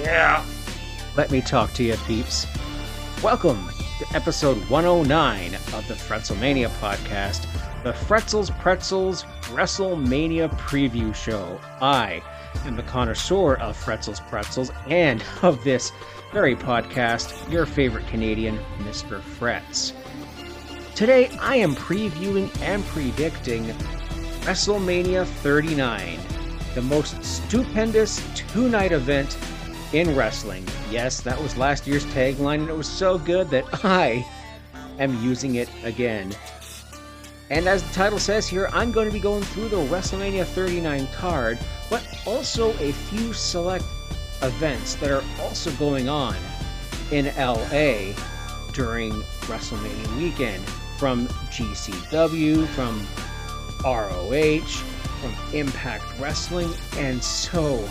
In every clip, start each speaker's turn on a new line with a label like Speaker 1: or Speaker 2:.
Speaker 1: Yeah. Let me talk to you, peeps. Welcome to episode 109 of the Fretzlemania podcast, the Fretzels Pretzels WrestleMania preview show. I am the connoisseur of Fretzels Pretzels and of this very podcast, your favorite Canadian, Mr. Fretz. Today, I am previewing and predicting WrestleMania 39, the most stupendous two night event in wrestling. Yes, that was last year's tagline, and it was so good that I am using it again. And as the title says here, I'm going to be going through the WrestleMania 39 card, but also a few select events that are also going on in LA during WrestleMania weekend from GCW, from ROH, from Impact Wrestling, and so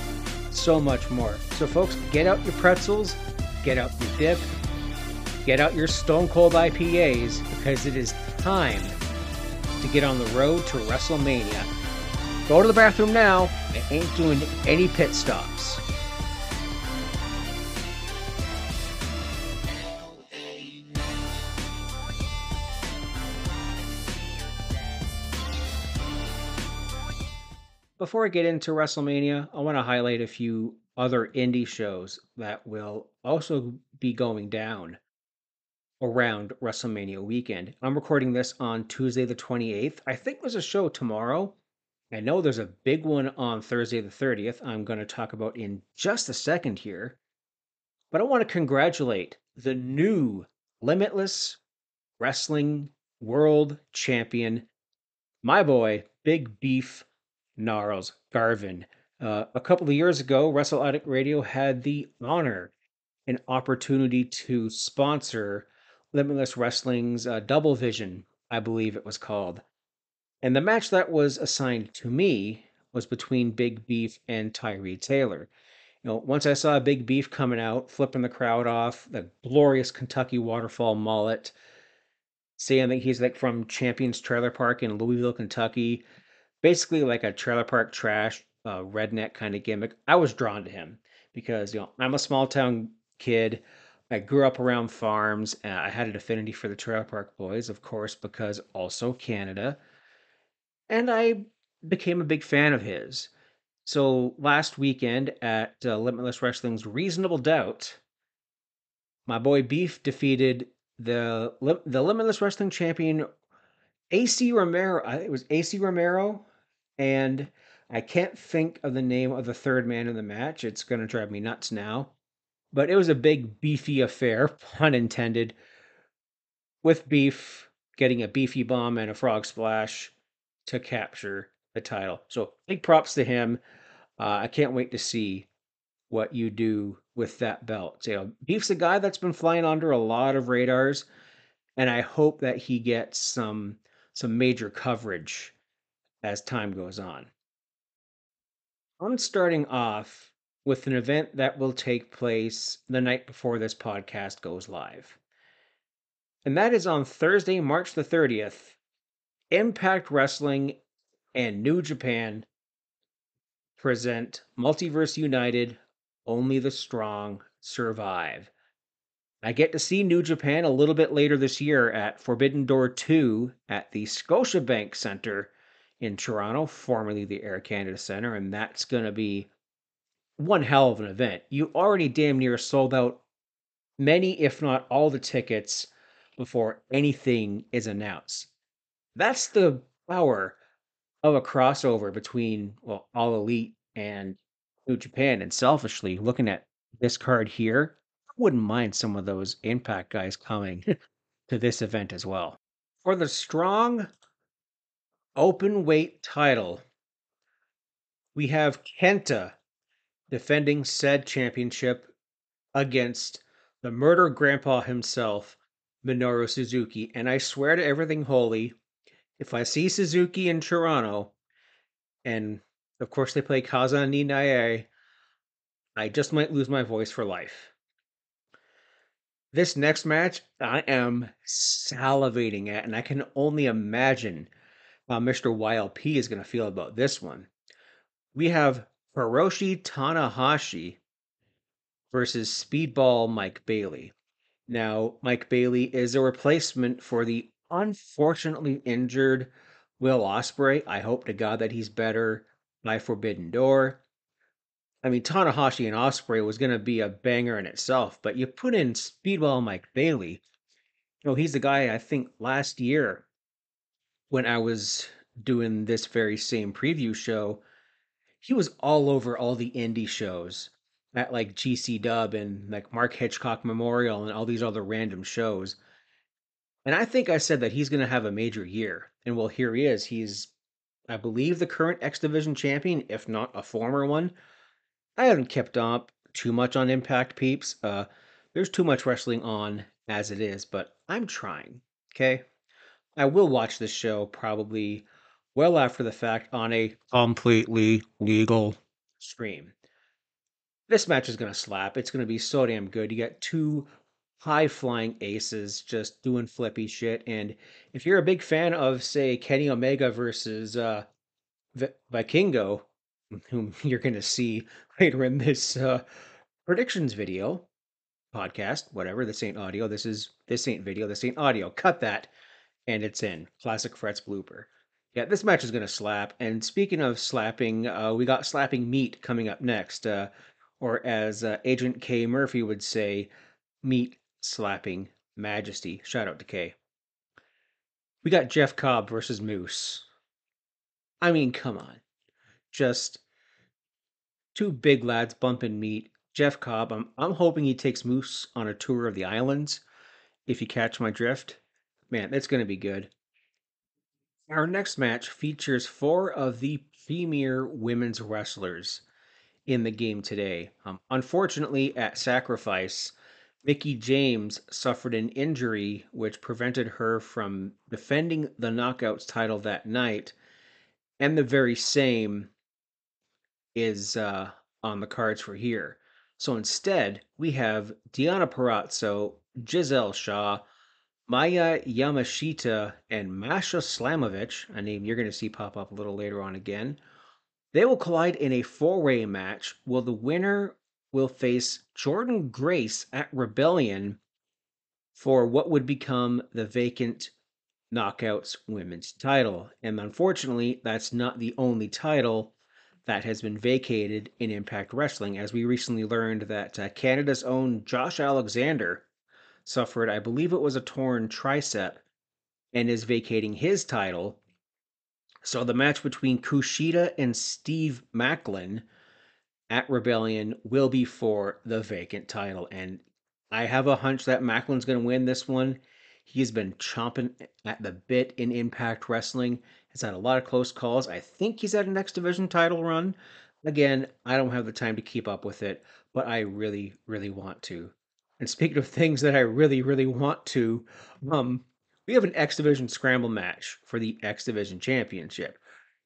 Speaker 1: so much more. So, folks, get out your pretzels, get out your dip, get out your Stone Cold IPAs because it is time to get on the road to WrestleMania. Go to the bathroom now. I ain't doing any pit stops. Before I get into WrestleMania, I want to highlight a few other indie shows that will also be going down around WrestleMania weekend. I'm recording this on Tuesday, the 28th. I think there's a show tomorrow. I know there's a big one on Thursday, the 30th. I'm going to talk about in just a second here. But I want to congratulate the new Limitless Wrestling World Champion, my boy, Big Beef Gnarls Garvin. Uh, a couple of years ago, Wrestle Addict Radio had the honor and opportunity to sponsor Limitless Wrestling's uh, Double Vision, I believe it was called. And the match that was assigned to me was between Big Beef and Tyree Taylor. You know, once I saw Big Beef coming out, flipping the crowd off, the glorious Kentucky waterfall mullet, saying that he's like from Champions Trailer Park in Louisville, Kentucky, basically like a trailer park trash uh, redneck kind of gimmick. I was drawn to him because you know I'm a small town kid. I grew up around farms. And I had an affinity for the trailer park boys, of course, because also Canada. And I became a big fan of his. So last weekend at uh, Limitless Wrestling's Reasonable Doubt, my boy Beef defeated the the Limitless Wrestling champion AC Romero. It was AC Romero and I can't think of the name of the third man in the match. It's going to drive me nuts now. But it was a big, beefy affair, pun intended, with Beef getting a beefy bomb and a frog splash to capture the title. So big props to him. Uh, I can't wait to see what you do with that belt. You know, Beef's a guy that's been flying under a lot of radars, and I hope that he gets some some major coverage as time goes on. I'm starting off with an event that will take place the night before this podcast goes live. And that is on Thursday, March the 30th. Impact Wrestling and New Japan present Multiverse United Only the Strong Survive. I get to see New Japan a little bit later this year at Forbidden Door 2 at the Scotiabank Center in Toronto, formerly the Air Canada Center, and that's going to be one hell of an event. You already damn near sold out many, if not all, the tickets before anything is announced. That's the power of a crossover between well, All Elite and New Japan. And selfishly, looking at this card here, I wouldn't mind some of those Impact guys coming to this event as well. For the strong open weight title, we have Kenta defending said championship against the murder grandpa himself, Minoru Suzuki. And I swear to everything holy, if I see Suzuki in Toronto, and of course they play Kaze ni Nare, I just might lose my voice for life. This next match, I am salivating at, and I can only imagine how Mr. YLP is going to feel about this one. We have Hiroshi Tanahashi versus Speedball Mike Bailey. Now, Mike Bailey is a replacement for the unfortunately injured Will Ospreay. I hope to God that he's better by Forbidden Door. I mean, Tanahashi and Ospreay was going to be a banger in itself, but you put in Speedball Mike Bailey. You know, he's the guy I think last year when I was doing this very same preview show, he was all over all the indie shows at like GC Dub and like Mark Hitchcock Memorial and all these other random shows. And I think I said that he's going to have a major year. And well, here he is. He's, I believe, the current X Division champion, if not a former one. I haven't kept up too much on Impact Peeps. Uh, there's too much wrestling on as it is, but I'm trying. Okay. I will watch this show probably well after the fact on a completely legal stream. This match is going to slap. It's going to be so damn good. You got two high flying aces just doing flippy shit. And if you're a big fan of, say, Kenny Omega versus uh, v- Vikingo, whom you're going to see later in this uh, predictions video podcast, whatever. This ain't audio. This is this ain't video. This ain't audio. Cut that, and it's in classic frets blooper. Yeah, this match is going to slap. And speaking of slapping, uh, we got slapping meat coming up next, uh, or as uh, Agent K Murphy would say, meat slapping majesty. Shout out to K. We got Jeff Cobb versus Moose. I mean, come on. Just two big lads bumping meat. Jeff Cobb, I'm, I'm hoping he takes Moose on a tour of the islands, if you catch my drift. Man, it's going to be good. Our next match features four of the premier women's wrestlers in the game today. Um, unfortunately, at Sacrifice, Mickie James suffered an injury which prevented her from defending the Knockouts title that night, and the very same is uh, on the cards for here. So instead, we have Deonna Purrazzo, Giselle Shaw, Maya Yamashita, and Masha Slamovich, a name you're going to see pop up a little later on again. They will collide in a four-way match. Will the winner will face Jordynne Grace at Rebellion for what would become the vacant Knockouts Women's title. And unfortunately, that's not the only title that has been vacated in Impact Wrestling, as we recently learned that uh, Canada's own Josh Alexander suffered, I believe it was a torn tricep, and is vacating his title. So the match between Kushida and Steve Maclin at Rebellion will be for the vacant title. And I have a hunch that Maclin's going to win this one. He's been chomping at the bit in Impact Wrestling. Has had a lot of close calls. I think he's at a X Division title run. Again, I don't have the time to keep up with it, but I really, really want to. And speaking of things that I really, really want to, um, we have an X Division scramble match for the X Division Championship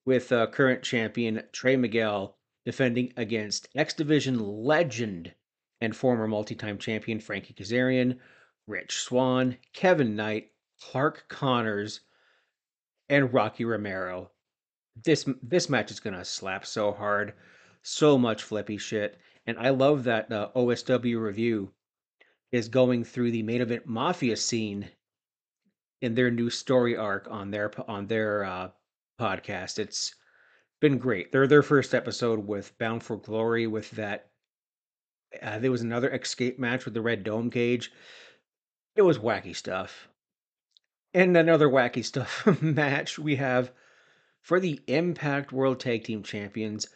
Speaker 1: with uh, current champion Trey Miguel defending against X Division legend and former multi time champion Frankie Kazarian, Rich Swann, Kevin Knight, Clark Connors, and Rocky Romero. This this match is gonna slap so hard, so much flippy shit, and I love that uh, OSW review is going through the main event mafia scene in their new story arc on their on their uh, podcast. It's been great. They're their first episode with Bound for Glory with that. Uh, there was another escape match with the Red Dome cage. It was wacky stuff. And another wacky stuff match we have for the Impact World Tag Team Champions.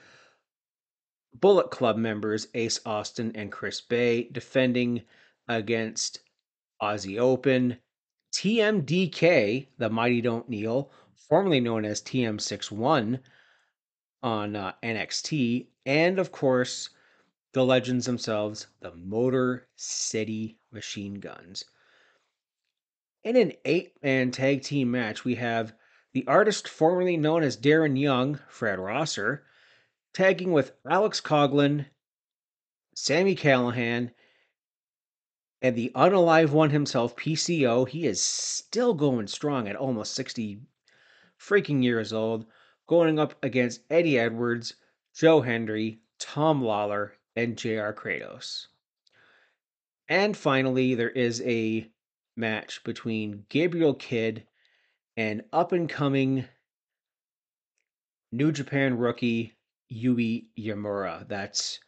Speaker 1: Bullet Club members Ace Austin and Chris Bey defending against Aussie Open, TMDK, the Mighty Don't Kneel, formerly known as TM61 on uh, NXT, and of course, the legends themselves, the Motor City Machine Guns. In an eight man tag team match, we have the artist formerly known as Darren Young, Fred Rosser, tagging with Alex Coughlin, Sami Callihan, and the unalive one himself, PCO. He is still going strong at almost 60 freaking years old, going up against Eddie Edwards, Joe Hendry, Tom Lawlor, and JR Kratos. And finally, there is a match between Gabriel Kidd and up and coming New Japan rookie Yuya Uemura. That's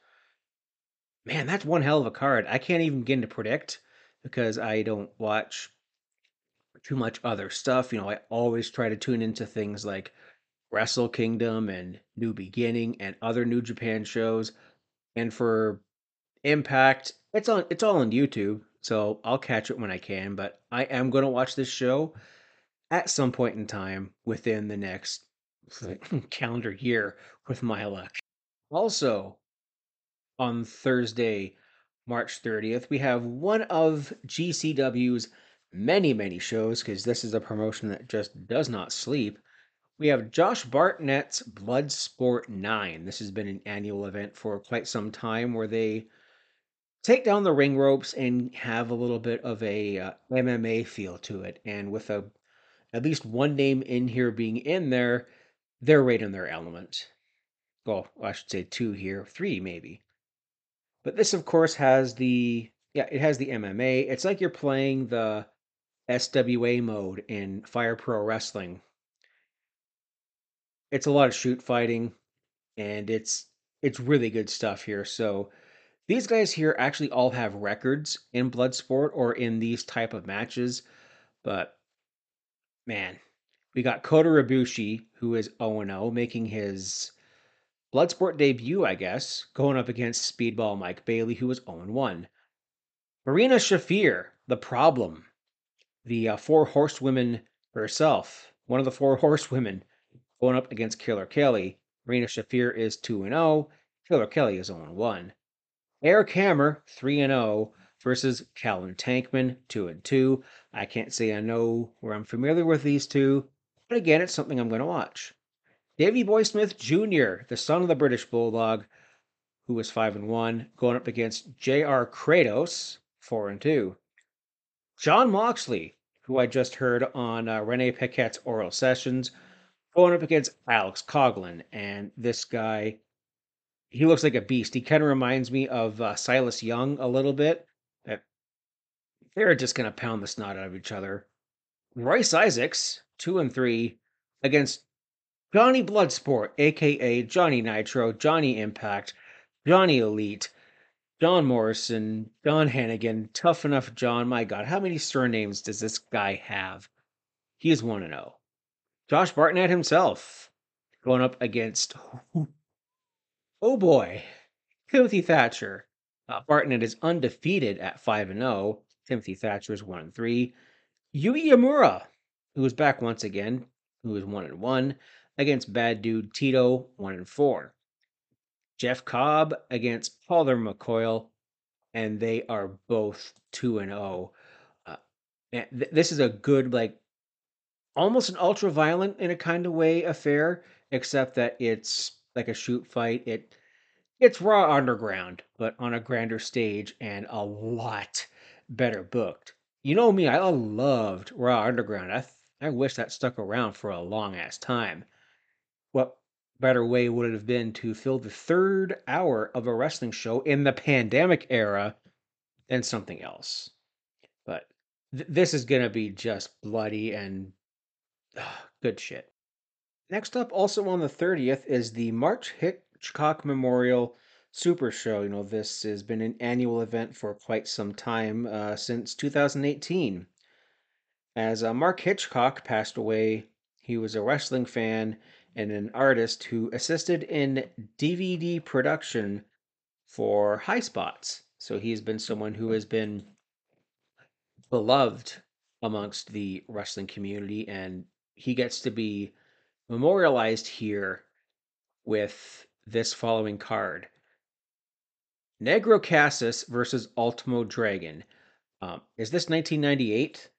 Speaker 1: man, that's one hell of a card. I can't even begin to predict because I don't watch too much other stuff. You know, I always try to tune into things like Wrestle Kingdom and New Beginning and other New Japan shows. And for Impact, it's on it's all on YouTube, so I'll catch it when I can, but I am going to watch this show at some point in time within the next calendar year with my luck. Also, on Thursday, March 30th, we have one of GCW's many, many shows because this is a promotion that just does not sleep. We have Josh Barnett's Bloodsport 9. This has been an annual event for quite some time where they take down the ring ropes and have a little bit of a uh, MMA feel to it. And with a at least one name in here being in there, they're right in their element. Well, I should say two here, three maybe. But this, of course, has the yeah, it has the MMA. It's like you're playing the SWA mode in Fire Pro Wrestling. It's a lot of shoot fighting, and it's it's really good stuff here. So these guys here actually all have records in Bloodsport or in these type of matches, but man, we got Kota Ibushi, who is 0-0, making his Bloodsport debut, I guess, going up against Speedball Mike Bailey, who was 0-1. Marina Shafir, the problem, the uh, four horsewomen herself, one of the four horsewomen, going up against Killer Kelly. Marina Shafir is 2-0. Killer Kelly is 0-1. Eric Hammer, 3-0 versus Calvin Tankman, 2-2. I can't say I know where I'm familiar with these two, but again, it's something I'm going to watch. Davy Boy Smith Jr., the son of the British Bulldog, who was 5 and 1, going up against J.R. Kratos, 4 and 2. Jon Moxley, who I just heard on uh, Renee Paquette's Oral Sessions, going up against Alex Coughlin. And this guy, he looks like a beast. He kind of reminds me of uh, Silas Young a little bit. That They're just going to pound the snot out of each other. Royce Isaacs, 2 and 3, against Johnny Bloodsport, aka Johnny Nitro, Johnny Impact, Johnny Elite, John Morrison, John Hennigan, Tough Enough John. My God, how many surnames does this guy have? He is 1 0. Josh Barnett himself going up against, oh boy, Timothy Thatcher. Uh, Barnett is undefeated at 5 0. Timothy Thatcher is 1 and 3. Yuya Uemura, who is back once again, who is 1 and 1 against Bad Dude Tito, 1 and 4. Jeff Cobb against Pauler McCoyle, and they are both 2 and 0. Uh, th- this is a good, like, almost an ultra violent in a kind of way affair, except that it's like a shoot fight. It it's raw underground, but on a grander stage and a lot better booked. You know me, I loved Raw Underground. I I wish that stuck around for a long ass time. Better way would it have been to fill the third hour of a wrestling show in the pandemic era than something else? But th- this is gonna be just bloody and good shit. Next up, also on the 30th, is the Mark Hitchcock Memorial Super Show. You know, this has been an annual event for quite some time, uh, since 2018. As uh, Mark Hitchcock passed away, he was a wrestling fan and an artist who assisted in DVD production for High Spots. So he's been someone who has been beloved amongst the wrestling community, and he gets to be memorialized here with this following card. Negro Casas versus Ultimo Dragon. Um, is this 1998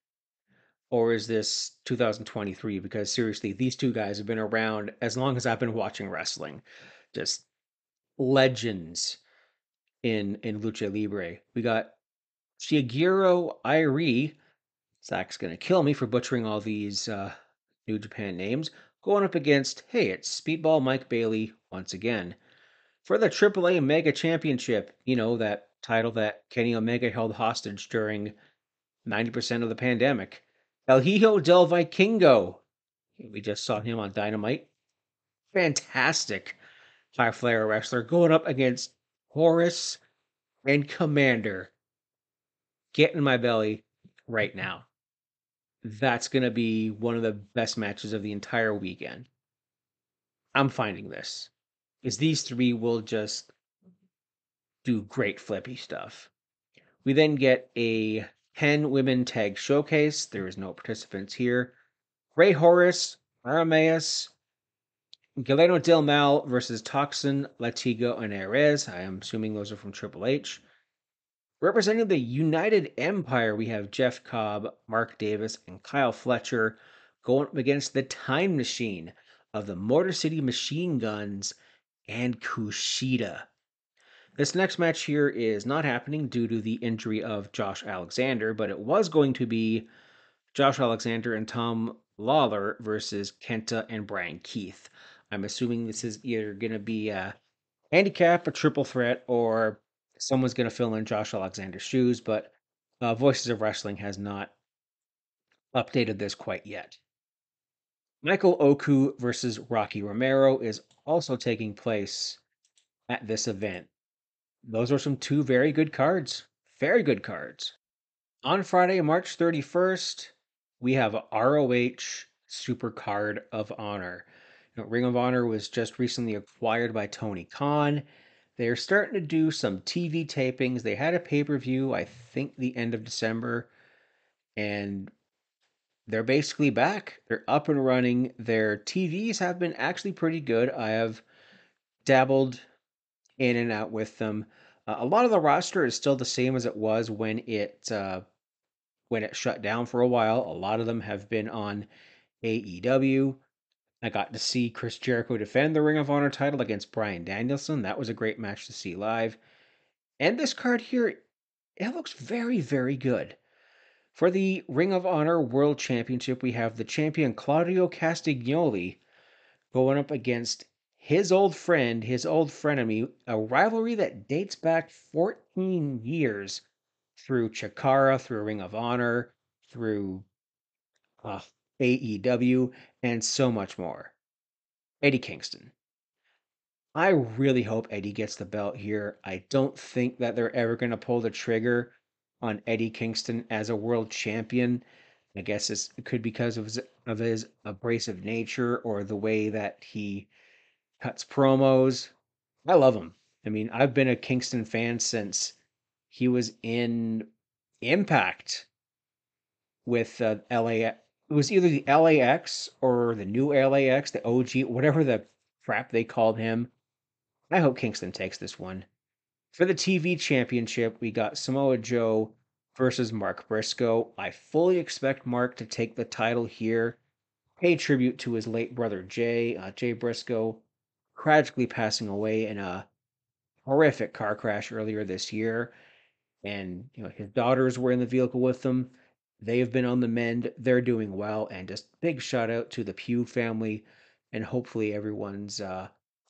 Speaker 1: or is this 2023? Because seriously, these two guys have been around as long as I've been watching wrestling. Just legends in in lucha libre. We got Shigeru Irie. Zach's gonna kill me for butchering all these uh, New Japan names. Going up against, hey, it's Speedball Mike Bailey once again for the AAA Mega Championship. You know, that title that Kenny Omega held hostage during 90% of the pandemic. El Hijo del Vikingo. We just saw him on Dynamite. Fantastic high flyer wrestler going up against Horus and Komander. Get in my belly right now. That's going to be one of the best matches of the entire weekend. I'm finding this. Is these three will just do great flippy stuff. We then get a 10 women tag showcase. There is no participants here. Rey Horus, Aramis, Galeno Del Mal versus Toxin, Latigo, and Ares. I am assuming those are from Triple H. Representing the United Empire, we have Jeff Cobb, Mark Davis, and Kyle Fletcher going up against the Time Machine of the Motor City Machine Guns and Kushida. This next match here is not happening due to the injury of Josh Alexander, but it was going to be Josh Alexander and Tom Lawlor versus Kenta and Bryan Keith. I'm assuming this is either going to be a handicap, a triple threat, or someone's going to fill in Josh Alexander's shoes, but uh, Voices of Wrestling has not updated this quite yet. Michael Oku versus Rocky Romero is also taking place at this event. Those are some two very good cards. Very good cards. On Friday, March 31st, we have ROH Super Card of Honor. You know, Ring of Honor was just recently acquired by Tony Khan. They're starting to do some TV tapings. They had a pay per view, I think, the end of December, and they're basically back. They're up and running. Their TVs have been actually pretty good. I have dabbled in and out with them. Uh, a lot of the roster is still the same as it was when it uh, when it shut down for a while. A lot of them have been on AEW. I got to see Chris Jericho defend the Ring of Honor title against Bryan Danielson. That was a great match to see live. And this card here, it looks very, very good. For the Ring of Honor World Championship, we have the champion Claudio Castagnoli going up against his old friend, his old frenemy, a rivalry that dates back 14 years through Chikara, through Ring of Honor, through uh, AEW, and so much more. Eddie Kingston. I really hope Eddie gets the belt here. I don't think that they're ever going to pull the trigger on Eddie Kingston as a world champion. I guess it could be because of his, of his abrasive nature or the way that he cuts promos. I love him. I mean, I've been a Kingston fan since he was in Impact with uh, LA it was either the LAX or the new LAX, the OG, whatever the crap they called him. I hope Kingston takes this one. For the TV championship, we got Samoa Joe versus Mark Briscoe. I fully expect Mark to take the title here. Pay tribute to his late brother Jay, uh, Jay Briscoe, tragically passing away in a horrific car crash earlier this year. And you know his daughters were in the vehicle with them. They have been on the mend. They're doing well. And just big shout out to the Pugh family. And hopefully everyone's uh,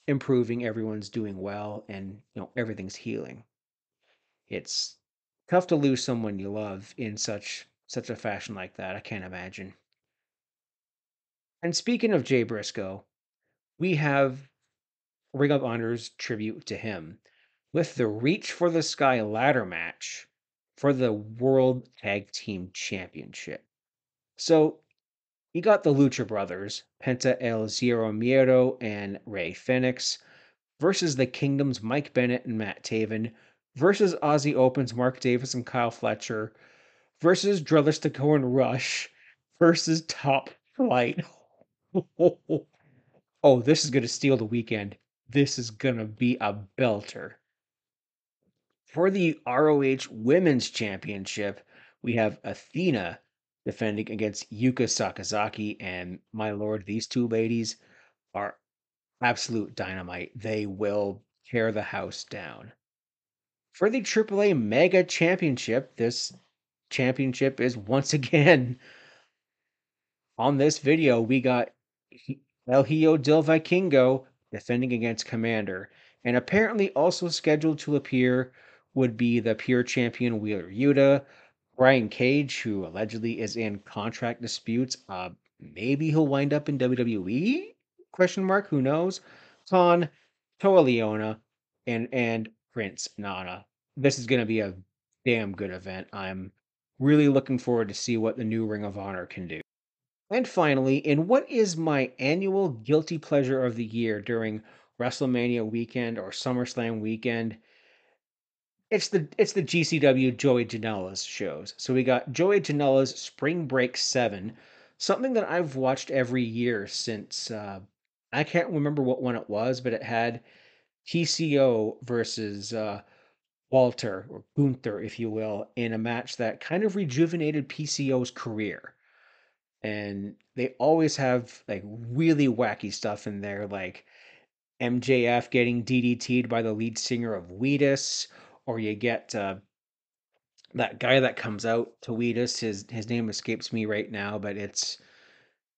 Speaker 1: improving, everyone's doing well, and you know everything's healing. It's tough to lose someone you love in such such a fashion like that. I can't imagine. And speaking of Jay Briscoe, we have Ring of Honor's tribute to him with the Reach for the Sky ladder match for the World Tag Team Championship. So you got the Lucha Brothers, Penta El Zero Miedo and Rey Fenix, versus the Kingdom's Mike Bennett and Matt Taven, versus Aussie Opens Mark Davis and Kyle Fletcher, versus Dralistico and Rush, versus Top Flight. oh, this is going to steal the weekend. This is going to be a belter. For the ROH Women's Championship, we have Athena defending against Yuka Sakazaki. And my lord, these two ladies are absolute dynamite. They will tear the house down. For the AAA Mega Championship, this championship is once again on this video. We got El Hijo del Vikingo defending against Komander, and apparently also scheduled to appear would be the pure champion Wheeler Yuta, Brian Cage, who allegedly is in contract disputes. Uh, maybe he'll wind up in WWE? Question mark. Who knows? Kaun, Toa Liona, and and Prince Nana. This is going to be a damn good event. I'm really looking forward to see what the new Ring of Honor can do. And finally, in what is my annual guilty pleasure of the year during WrestleMania weekend or SummerSlam weekend, it's the it's the GCW Joey Janela's shows. So we got Joey Janela's Spring Break 7, something that I've watched every year since uh, I can't remember what one it was, but it had PCO versus uh, Walter or Gunther, if you will, in a match that kind of rejuvenated PCO's career. And they always have like really wacky stuff in there, like MJF getting DDT'd by the lead singer of Wheatus, or you get uh, that guy that comes out to Wheatus. His his name escapes me right now, but it's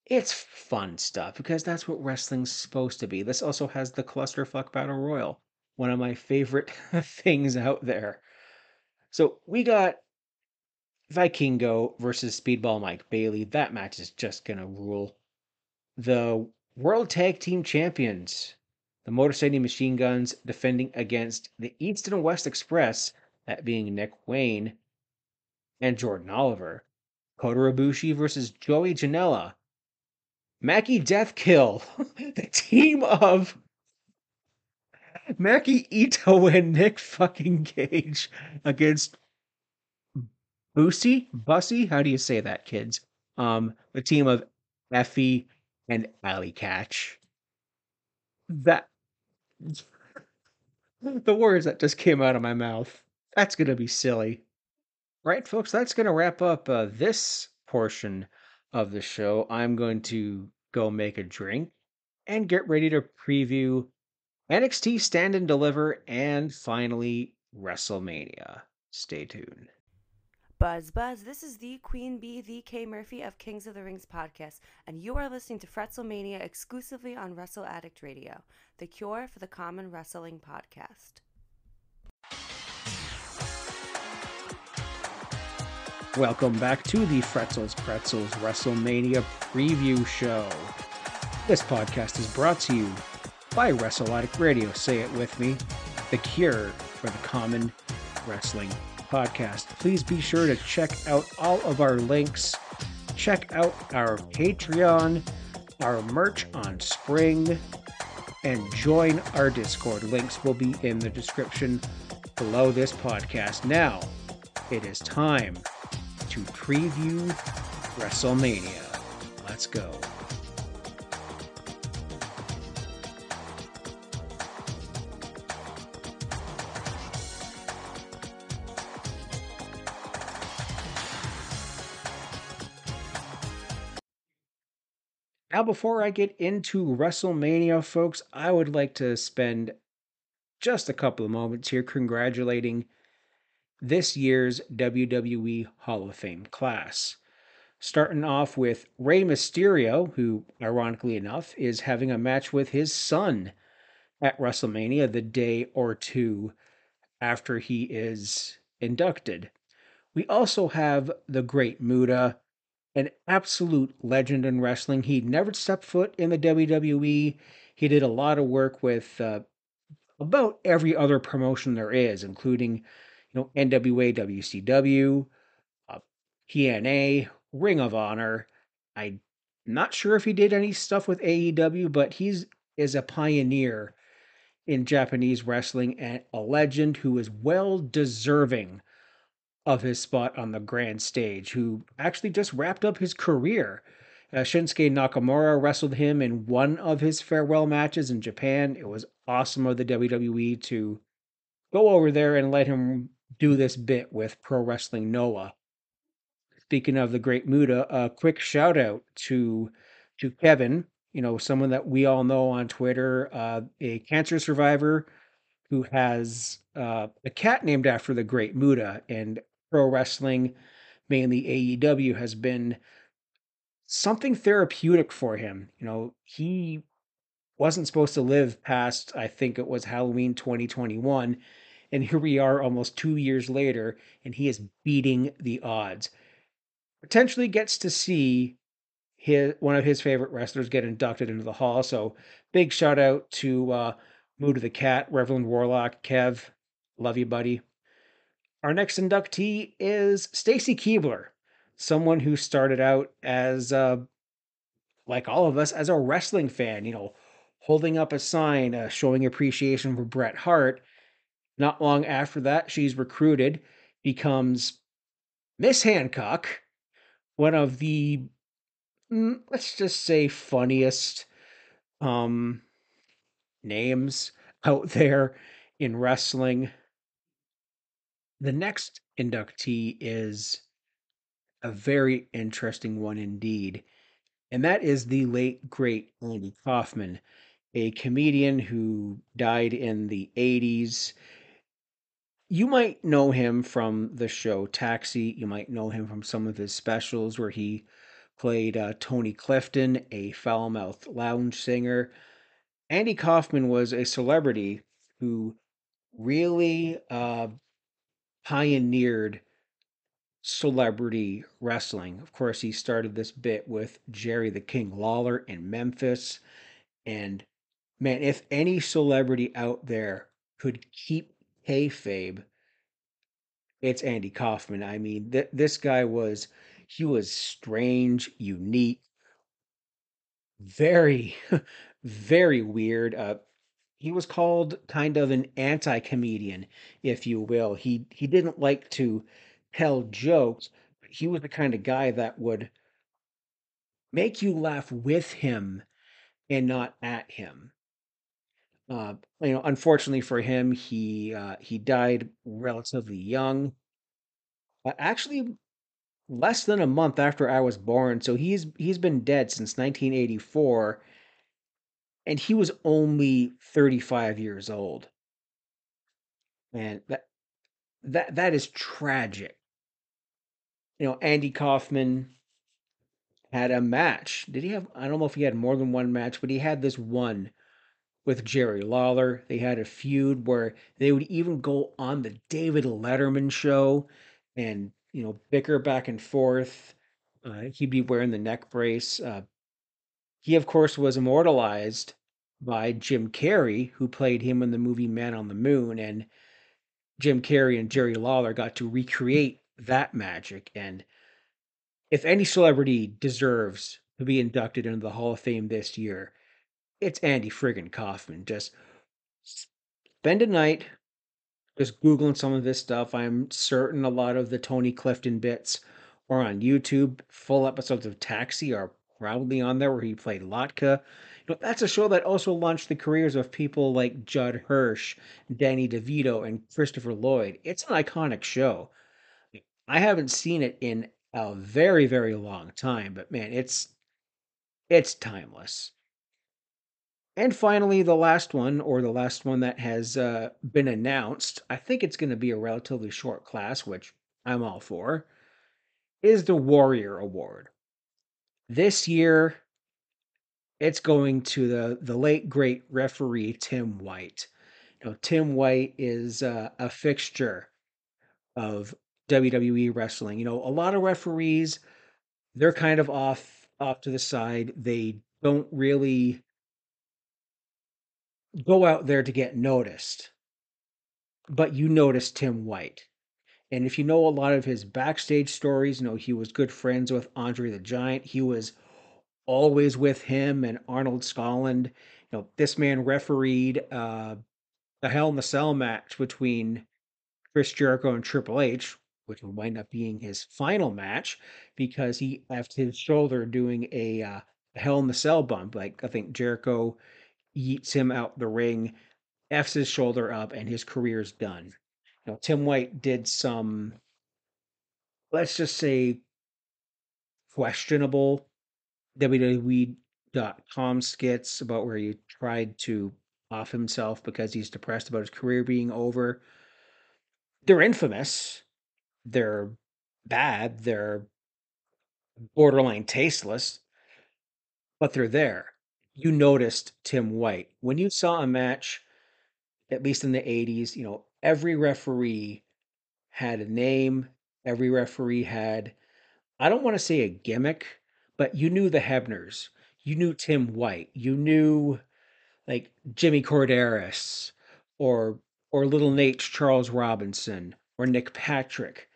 Speaker 1: it's fun stuff because that's what wrestling's supposed to be. This also has the clusterfuck battle royal, one of my favorite things out there. So we got Vikingo versus Speedball Mike Bailey. That match is just gonna rule. The World Tag Team Champions, the Motor City Machine Guns, defending against the East and West Express, that being Nick Wayne and Jordan Oliver. Kota versus Joey Janela. Mackie Deathkill, the team of Maki Itoh and Nick fucking Gage against Bussy, Bussy, how do you say that, kids? Um, the team of Effy and Allie Katch. That the words that just came out of my mouth. That's gonna be silly. Right, folks, that's gonna wrap up uh, this portion of the show. I'm going to go make a drink and get ready to preview NXT Stand and Deliver and finally WrestleMania. Stay tuned.
Speaker 2: Buzz, buzz. This is the Queen Bee, the K Murphy of Kings of the Rings podcast, and you are listening to Fretzlemania exclusively on Wrestle Addict Radio, the cure for the common wrestling podcast.
Speaker 1: Welcome back to the Fretzels Pretzels WrestleMania preview show. This podcast is brought to you by Wrestle Addict Radio. Say it with me the cure for the common wrestling podcast. Please be sure to check out all of our links. Check out our Patreon, our merch on spring, and join our Discord. Links will be in the description below this podcast. Now, it is time to preview WrestleMania. Let's go. Now, before I get into WrestleMania, folks, I would like to spend just a couple of moments here congratulating this year's WWE Hall of Fame class. Starting off with Rey Mysterio, who, ironically enough, is having a match with his son at WrestleMania the day or two after he is inducted. We also have the Great Muta, an absolute legend in wrestling. He never stepped foot in the WWE. He did a lot of work with uh, about every other promotion there is, including you know NWA, WCW, uh, TNA, Ring of Honor. I'm not sure if he did any stuff with AEW, but he's is a pioneer in Japanese wrestling and a legend who is well deserving of his spot on the grand stage, who actually just wrapped up his career. Uh, Shinsuke Nakamura wrestled him in one of his farewell matches in Japan. It was awesome of the WWE to go over there and let him do this bit with Pro Wrestling Noah. Speaking of the Great Muta, a quick shout out to to Kevin, you know, someone that we all know on Twitter, uh, a cancer survivor who has uh, a cat named after the Great Muta, and pro wrestling, mainly AEW, has been something therapeutic for him. You know, he wasn't supposed to live past, I think it was Halloween 2021. And here we are almost two years later, and he is beating the odds. Potentially gets to see his one of his favorite wrestlers get inducted into the hall. So big shout out to uh, Muta the Cat, Reverend Warlock, Kev. Love you, buddy. Our next inductee is Stacy Keibler, someone who started out as, uh, like all of us, as a wrestling fan, you know, holding up a sign uh, showing appreciation for Bret Hart. Not long after that, she's recruited, becomes Miss Hancock, one of the, mm, let's just say, funniest um, names out there in wrestling. The next inductee is a very interesting one indeed, and that is the late, great Andy Kaufman, a comedian who died in the 80s. You might know him from the show Taxi. You might know him from some of his specials where he played uh, Tony Clifton, a foul mouthed lounge singer. Andy Kaufman was a celebrity who really uh, pioneered celebrity wrestling. Of course, he started this bit with Jerry the King Lawler in Memphis. And man, if any celebrity out there could keep kayfabe, it's Andy Kaufman. I mean, th- this guy was, he was strange, unique, very, very weird. Uh, he was called kind of an anti-comedian, if you will. He he didn't like to tell jokes. He was the kind of guy that would make you laugh with him and not at him. Uh, you know, unfortunately for him, he uh, he died relatively young. Uh, actually, less than a month after I was born. So he's he's been dead since 1984, and he was only 35 years old. And that that that is tragic. You know, Andy Kaufman had a match. Did he have? I don't know if he had more than one match, but he had this one with Jerry Lawler. They had a feud where they would even go on the David Letterman show and you know bicker back and forth. Uh, he'd be wearing the neck brace. Uh, he, of course, was immortalized by Jim Carrey, who played him in the movie Man on the Moon, and Jim Carrey and Jerry Lawler got to recreate that magic. And if any celebrity deserves to be inducted into the Hall of Fame this year, it's Andy friggin' Kaufman. Just spend a night just Googling some of this stuff. I'm certain a lot of the Tony Clifton bits are on YouTube. Full episodes of Taxi are probably on there where he played Latka. You know, that's a show that also launched the careers of people like Judd Hirsch, Danny DeVito, and Christopher Lloyd. It's an iconic show. I haven't seen it in a very, very long time, but man, it's it's timeless. And finally, the last one, or the last one that has uh, been announced, I think it's going to be a relatively short class, which I'm all for, is the Warrior Award. This year, it's going to the the late great referee Tim White. Now, Tim White is uh, a fixture of WWE wrestling. You know, a lot of referees, they're kind of off off to the side. They don't really go out there to get noticed. But you notice Tim White. And if you know a lot of his backstage stories, you know, he was good friends with Andre the Giant. He was always with him and Arnold Skaaland. You know, this man refereed uh, a Hell in the Cell match between Chris Jericho and Triple H, which would wind up being his final match because he left his shoulder doing a, uh, Hell in the Cell bump. Like I think Jericho yeets him out the ring, f's his shoulder up, and his career's done. You know, Tim White did some, let's just say, questionable WWE.com skits about where he tried to off himself because he's depressed about his career being over. They're infamous. They're bad. They're borderline tasteless, but they're there you noticed Tim White when you saw a match at least in the 80s, you know, every referee had a name, every referee had, I don't want to say a gimmick, but you knew the Hebners. You knew Tim White. You knew like Jimmy Korderas or or Little Naitch Charles Robinson or Nick Patrick.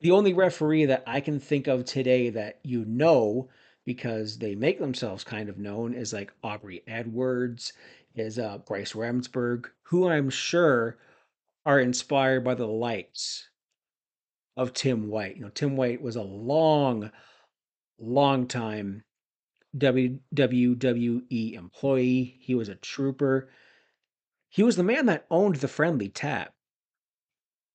Speaker 1: The only referee that I can think of today that you know because they make themselves kind of known is like Aubrey Edwards, is uh, Bryce Remsburg, who I'm sure are inspired by the likes of Tim White. You know, Tim White was a long, long time WWE employee. He was a trooper. He was the man that owned the friendly tap.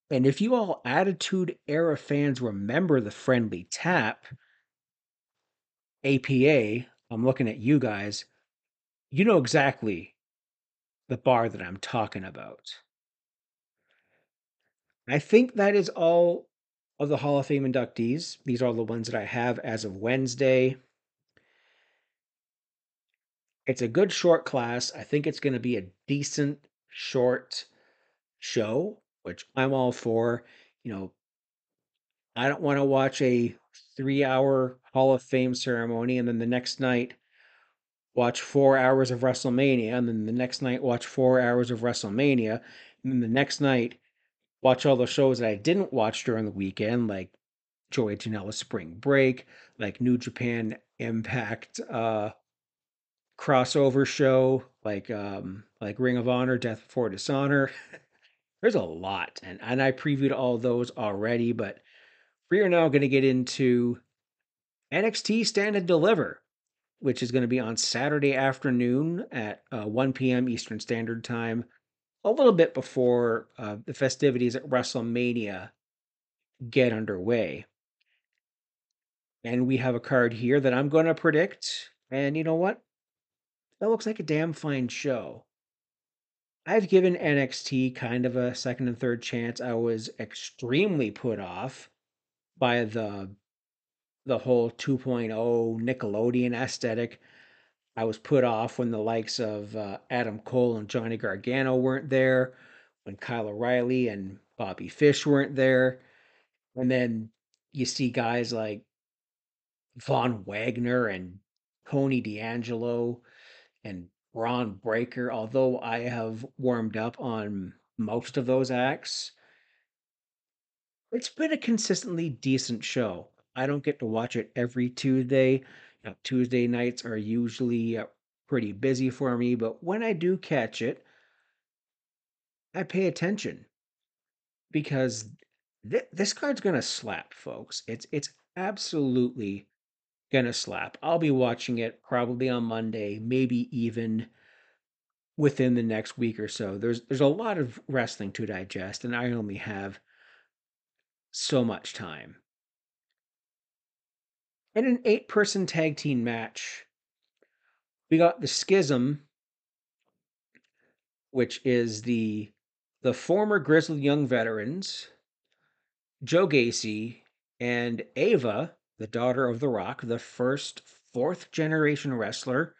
Speaker 1: And if you all Attitude Era fans remember the friendly tap, APA, I'm looking at you guys, you know exactly the bar that I'm talking about. I think that is all of the Hall of Fame inductees. These are the ones that I have as of Wednesday. It's a good short class. I think it's going to be a decent short show, which I'm all for. You know, I don't want to watch a three hour Hall of Fame ceremony and then the next night watch four hours of WrestleMania and then the next night watch four hours of WrestleMania and then the next night watch all the shows that I didn't watch during the weekend, like Joey Janela Spring Break, like New Japan Impact uh, crossover show, like um, like Ring of Honor, Death Before Dishonor. There's a lot, and and I previewed all those already, but we are now going to get into NXT Stand and Deliver, which is going to be on Saturday afternoon at uh, 1 p.m. Eastern Standard Time, a little bit before uh, the festivities at WrestleMania get underway. And we have a card here that I'm going to predict. And you know what? That looks like a damn fine show. I've given NXT kind of a second and third chance. I was extremely put off by the the whole 2.0 Nickelodeon aesthetic. I was put off when the likes of uh, Adam Cole and Johnny Gargano weren't there, when Kyle O'Reilly and Bobby Fish weren't there. And then you see guys like Von Wagner and Tony D'Angelo and Bron Breakker. Although I have warmed up on most of those acts, it's been a consistently decent show. I don't get to watch it every Tuesday. You know, Tuesday nights are usually uh, pretty busy for me, but when I do catch it, I pay attention because th- this card's gonna slap, folks. It's it's absolutely gonna slap. I'll be watching it probably on Monday, maybe even within the next week or so. There's there's a lot of wrestling to digest, and I only have so much time. In an eight person tag team match, we got the Schism, which is the the former Grizzled Young Veterans, Joe Gacy, and Ava, the daughter of The Rock, the first fourth generation wrestler,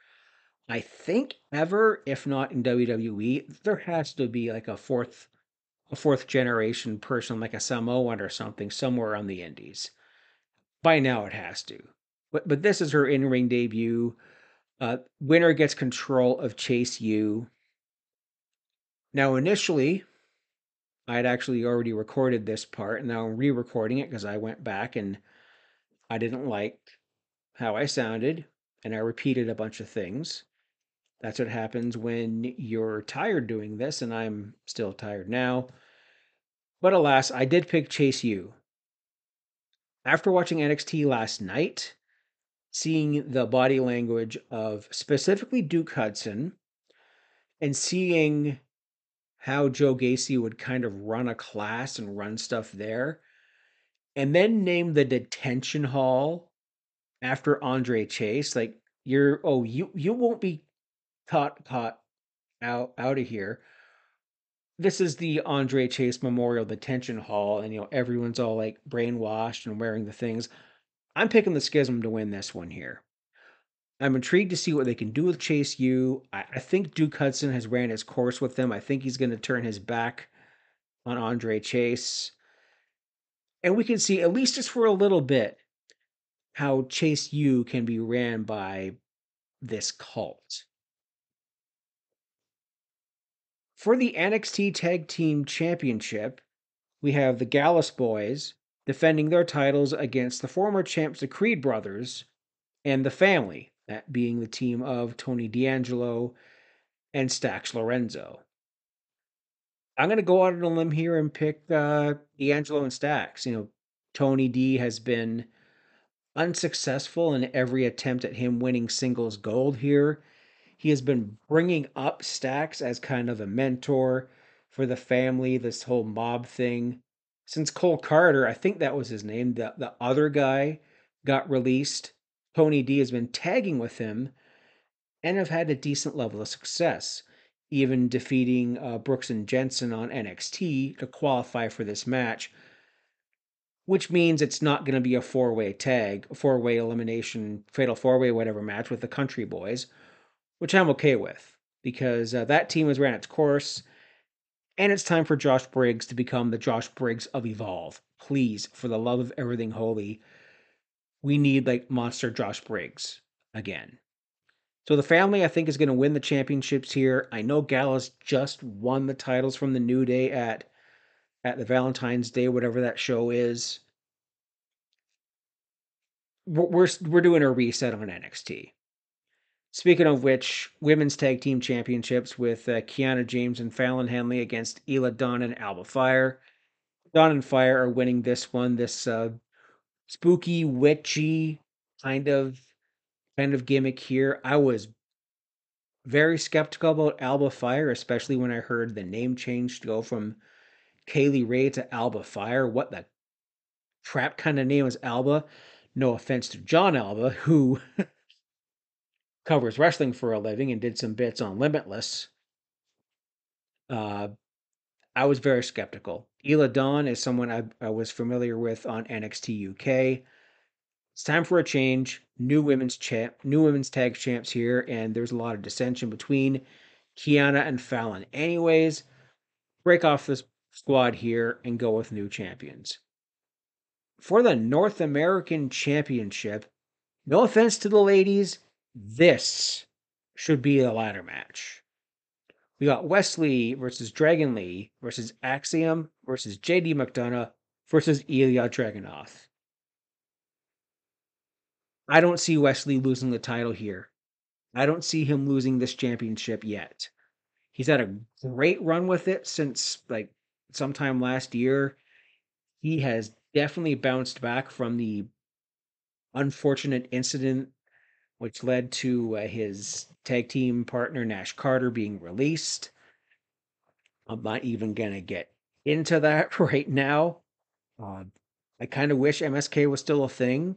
Speaker 1: I think ever, if not in WWE. There has to be like a fourth a fourth generation person like a Samoan or something somewhere on the indies. By now it has to. But but this is her in-ring debut. Uh, winner gets control of Chase U. Now initially, I had actually already recorded this part, and now I'm re-recording it because I went back and I didn't like how I sounded, and I repeated a bunch of things. That's what happens when you're tired doing this, and I'm still tired now. But alas, I did pick Chase U. After watching NXT last night, seeing the body language of specifically Duke Hudson, and seeing how Joe Gacy would kind of run a class and run stuff there, and then name the detention hall after Andre Chase, like you're oh you you won't be caught caught out out of here. This is the Andre Chase Memorial Detention Hall, and you know everyone's all like brainwashed and wearing the things. I'm picking the Schism to win this one here. I'm intrigued to see what they can do with Chase U. I, I think Duke Hudson has ran his course with them. I think he's going to turn his back on Andre Chase. And we can see, at least just for a little bit, how Chase U can be ran by this cult. For the NXT Tag Team Championship, we have the Gallus Boys defending their titles against the former champs, the Creed Brothers, and the Family, that being the team of Tony D'Angelo and Stacks Lorenzo. I'm going to go out on a limb here and pick uh, D'Angelo and Stacks. You know, Tony D has been unsuccessful in every attempt at him winning singles gold here. He has been bringing up Stacks as kind of a mentor for the family, this whole mob thing. Since Cole Carter, I think that was his name, the, the other guy got released. Tony D has been tagging with him and have had a decent level of success, even defeating uh, Brooks and Jensen on NXT to qualify for this match, which means it's not going to be a four way tag, four way elimination, fatal four way, whatever match with the Country Boys, which I'm okay with because uh, that team has ran its course. And it's time for Josh Briggs to become the Josh Briggs of Evolve. Please, for the love of everything holy, we need like monster Josh Briggs again. So the family, I think, is going to win the championships here. I know Gallus just won the titles from the New Day at at the Valentine's Day, whatever that show is. We're we're, we're doing a reset on NXT. Speaking of which, women's tag team championships with uh, Kiana James and Fallon Henley against Isla Dawn and Alba Fire. Dawn and Fire are winning this one. This uh, spooky, witchy kind of kind of gimmick here. I was very skeptical about Alba Fire, especially when I heard the name change to go from Kay Lee Ray to Alba Fire. What the trap kind of name is Alba? No offense to John Alba, who covers wrestling for a living and did some bits on Limitless. Uh, I was very skeptical. Isla Dawn is someone I, I was familiar with on NXT UK. It's time for a change. New women's champ, new women's tag champs here, and there's a lot of dissension between Kiana and Fallon. Anyways, break off this squad here and go with new champions. For the North American Championship, no offense to the ladies, this should be a ladder match. We got Wes Lee versus Dragon Lee versus Axiom versus JD McDonagh versus Ilya Dragunov. I don't see Wes Lee losing the title here. I don't see him losing this championship yet. He's had a great run with it since like sometime last year. He has definitely bounced back from the unfortunate incident which led to uh, his tag team partner Nash Carter being released. I'm not even going to get into that right now. Uh, I kind of wish MSK was still a thing,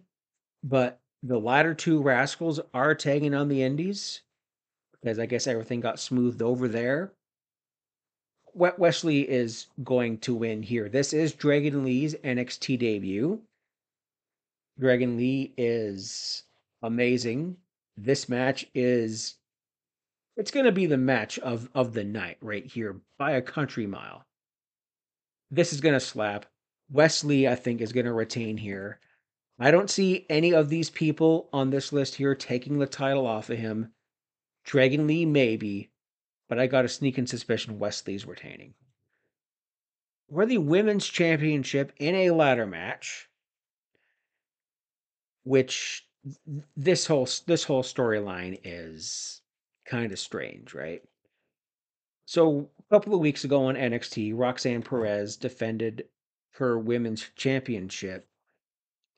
Speaker 1: but the latter two rascals are tagging on the indies because I guess everything got smoothed over there. Wes Lee is going to win here. This is Dragon Lee's NXT debut. Dragon Lee is amazing. This match is it's going to be the match of of the night right here by a country mile. This is going to slap. Wes Lee, I think, is going to retain here. I don't see any of these people on this list here taking the title off of him. Dragon Lee, maybe, but I got a sneaking suspicion Wes Lee's retaining. For the women's championship in a ladder match, which this whole this whole storyline is kind of strange, right? So a couple of weeks ago on NXT, Roxanne Perez defended her women's championship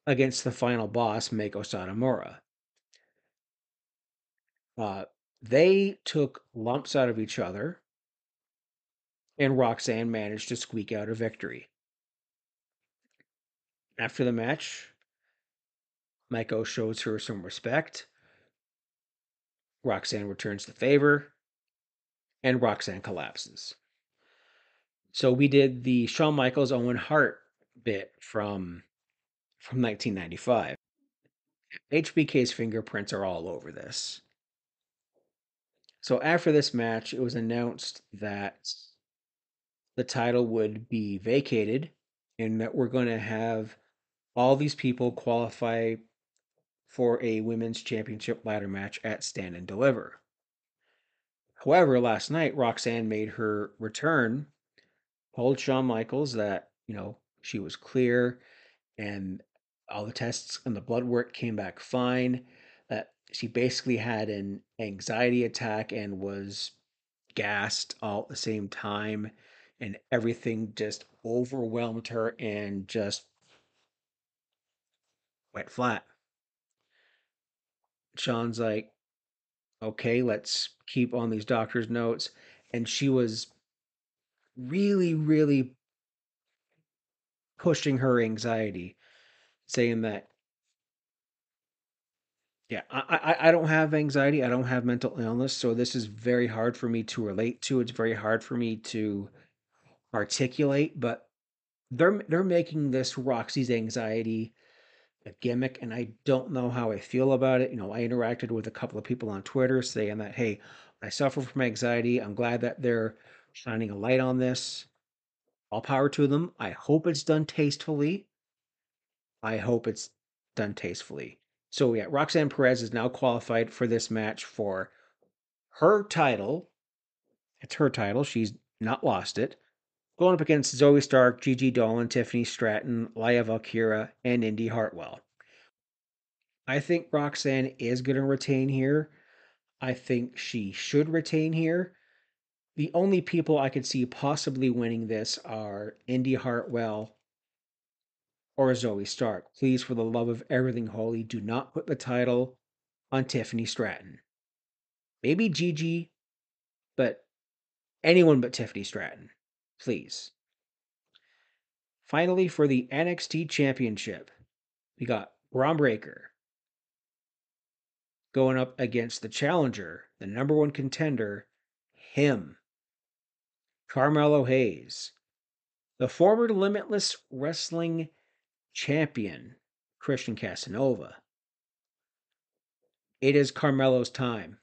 Speaker 1: against the final boss, Meiko Satomura. Uh, they took lumps out of each other, and Roxanne managed to squeak out a victory. After the match, Meiko shows her some respect. Roxanne returns the favor, and Roxanne collapses. So we did the Shawn Michaels Owen Hart bit from from 1995. HBK's fingerprints are all over this. So after this match, it was announced that the title would be vacated and that we're going to have all these people qualify for a women's championship ladder match at Stand and Deliver. However, last night Roxanne made her return, told Shawn Michaels that, you know, she was clear and all the tests and the blood work came back fine, that she basically had an anxiety attack and was gassed all at the same time and everything just overwhelmed her and just went flat. Shawn's like, okay, let's keep on these doctor's notes. And she was really, really pushing her anxiety, saying that, yeah, I, I, I don't have anxiety. I don't have mental illness. So this is very hard for me to relate to. It's very hard for me to articulate, but they're they're making this Roxy's anxiety a gimmick, and I don't know how I feel about it. You know, I interacted with a couple of people on Twitter saying that, hey, I suffer from anxiety. I'm glad that they're shining a light on this. All power to them. I hope it's done tastefully. I hope it's done tastefully. So yeah, Roxanne Perez is now qualified for this match for her title. It's her title. She's not lost it. Going up against Zoey Stark, Gigi Dolan, Tiffany Stratton, Lyra Valkyria, and Indi Hartwell. I think Roxanne is going to retain here. I think she should retain here. The only people I could see possibly winning this are Indi Hartwell or Zoey Stark. Please, for the love of everything holy, do not put the title on Tiffany Stratton. Maybe Gigi, but anyone but Tiffany Stratton. Please. Finally, for the NXT Championship, we got Bron Breakker going up against the challenger, the number one contender, him, Carmelo Hayes, the former Limitless Wrestling champion, Christian Casanova. It is Carmelo's time.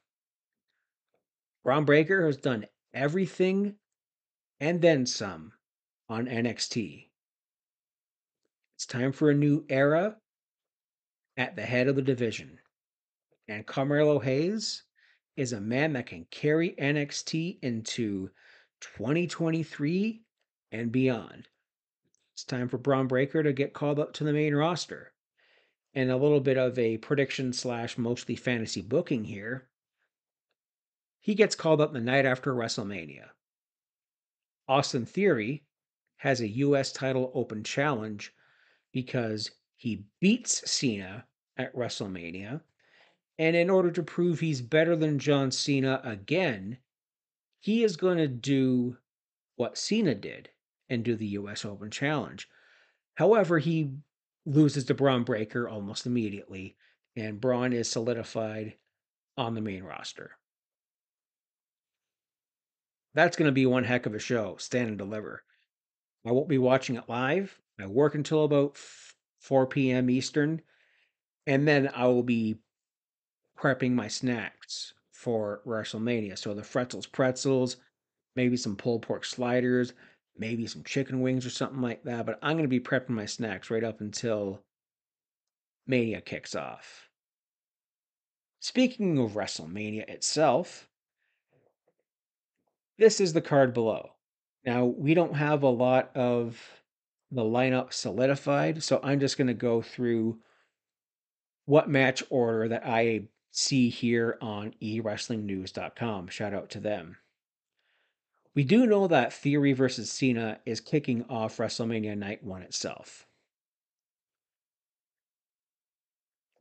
Speaker 1: Bron Breakker has done everything and then some on NXT. It's time for a new era at the head of the division. And Carmelo Hayes is a man that can carry NXT into 2023 and beyond. It's time for Bron Breakker to get called up to the main roster. And a little bit of a prediction slash mostly fantasy booking here. He gets called up the night after WrestleMania. Austin Theory has a U.S. title open challenge because he beats Cena at WrestleMania. And in order to prove he's better than John Cena again, he is going to do what Cena did and do the U.S. Open Challenge. However, he loses to Bron Breakker almost immediately, and Bron is solidified on the main roster that's going to be one heck of a show, stand and deliver. I won't be watching it live. I work until about 4 p.m. Eastern, and then I will be prepping my snacks for WrestleMania. So the Fretzels pretzels, maybe some pulled pork sliders, maybe some chicken wings or something like that. But I'm going to be prepping my snacks right up until Mania kicks off. Speaking of WrestleMania itself, this is the card below. Now, we don't have a lot of the lineup solidified, so I'm just going to go through what match order that I see here on ewrestlingnews.com. Shout out to them. We do know that Theory versus Cena is kicking off WrestleMania Night 1 itself.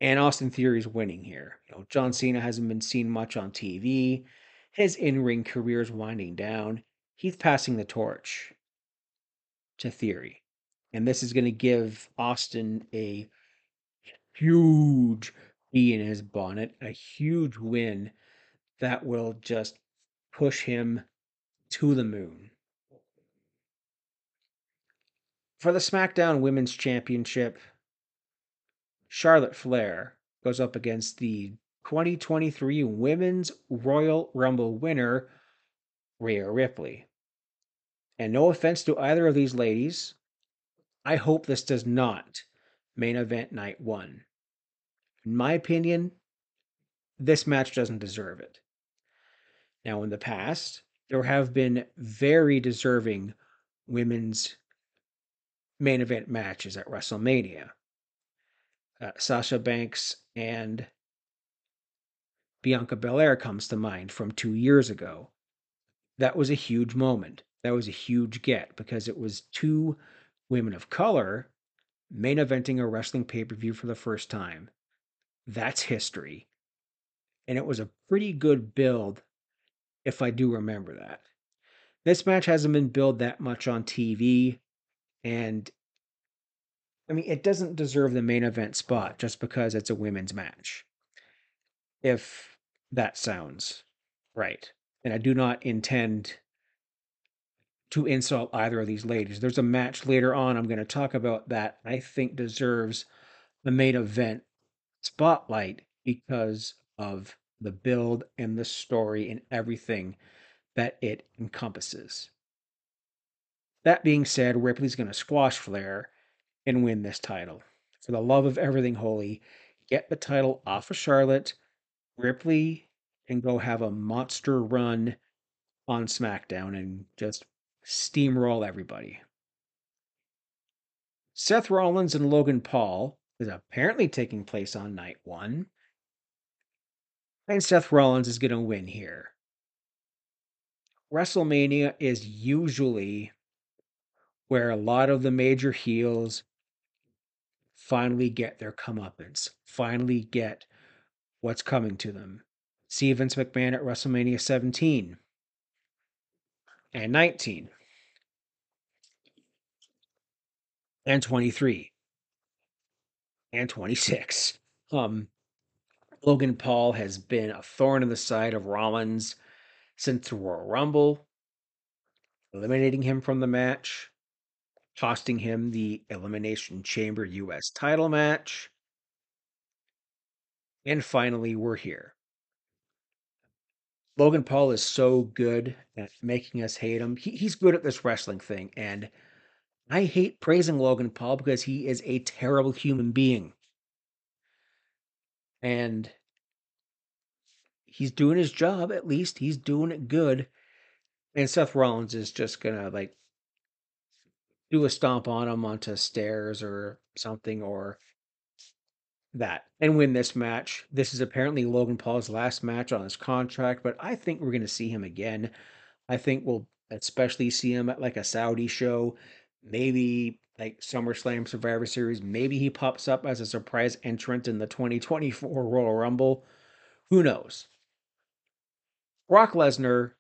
Speaker 1: And Austin Theory is winning here. You know, John Cena hasn't been seen much on TV. His in ring career is winding down. He's passing the torch to Theory. And this is going to give Austin a huge bee in his bonnet, a huge win that will just push him to the moon. For the SmackDown Women's Championship, Charlotte Flair goes up against the 2023 Women's Royal Rumble winner, Rhea Ripley. And no offense to either of these ladies, I hope this does not main event night one. In my opinion, this match doesn't deserve it. Now, in the past, there have been very deserving women's main event matches at WrestleMania. Uh, Sasha Banks and Bianca Belair comes to mind from two years ago. That was a huge moment. That was a huge get because it was two women of color main eventing a wrestling pay per view for the first time. That's history. And it was a pretty good build, if I do remember that. This match hasn't been billed that much on TV, and I mean, it doesn't deserve the main event spot just because it's a women's match. If that sounds right. And I do not intend to insult either of these ladies. There's a match later on I'm going to talk about that I think deserves the main event spotlight because of the build and the story and everything that it encompasses. That being said, Ripley's going to squash Flair and win this title. For the love of everything holy, get the title off of Charlotte. Ripley can go have a monster run on SmackDown and just steamroll everybody. Seth Rollins and Logan Paul is apparently taking place on night one. And Seth Rollins is going to win here. WrestleMania is usually where a lot of the major heels finally get their comeuppance, finally get what's coming to them. See Vince McMahon at WrestleMania 17 and 19 and 23 and 26. Um, Logan Paul has been a thorn in the side of Rollins since the Royal Rumble, eliminating him from the match, costing him the Elimination Chamber US title match. And finally, we're here. Logan Paul is so good at making us hate him. He, he's good at this wrestling thing. And I hate praising Logan Paul because he is a terrible human being. And he's doing his job, at least. He's doing it good. And Seth Rollins is just going to like do a stomp on him onto stairs or something or that and win this match. This is apparently Logan Paul's last match on his contract, but I think we're going to see him again. I think we'll especially see him at like a Saudi show, maybe like SummerSlam Survivor Series. Maybe he pops up as a surprise entrant in the 2024 Royal Rumble. Who knows? Brock Lesnar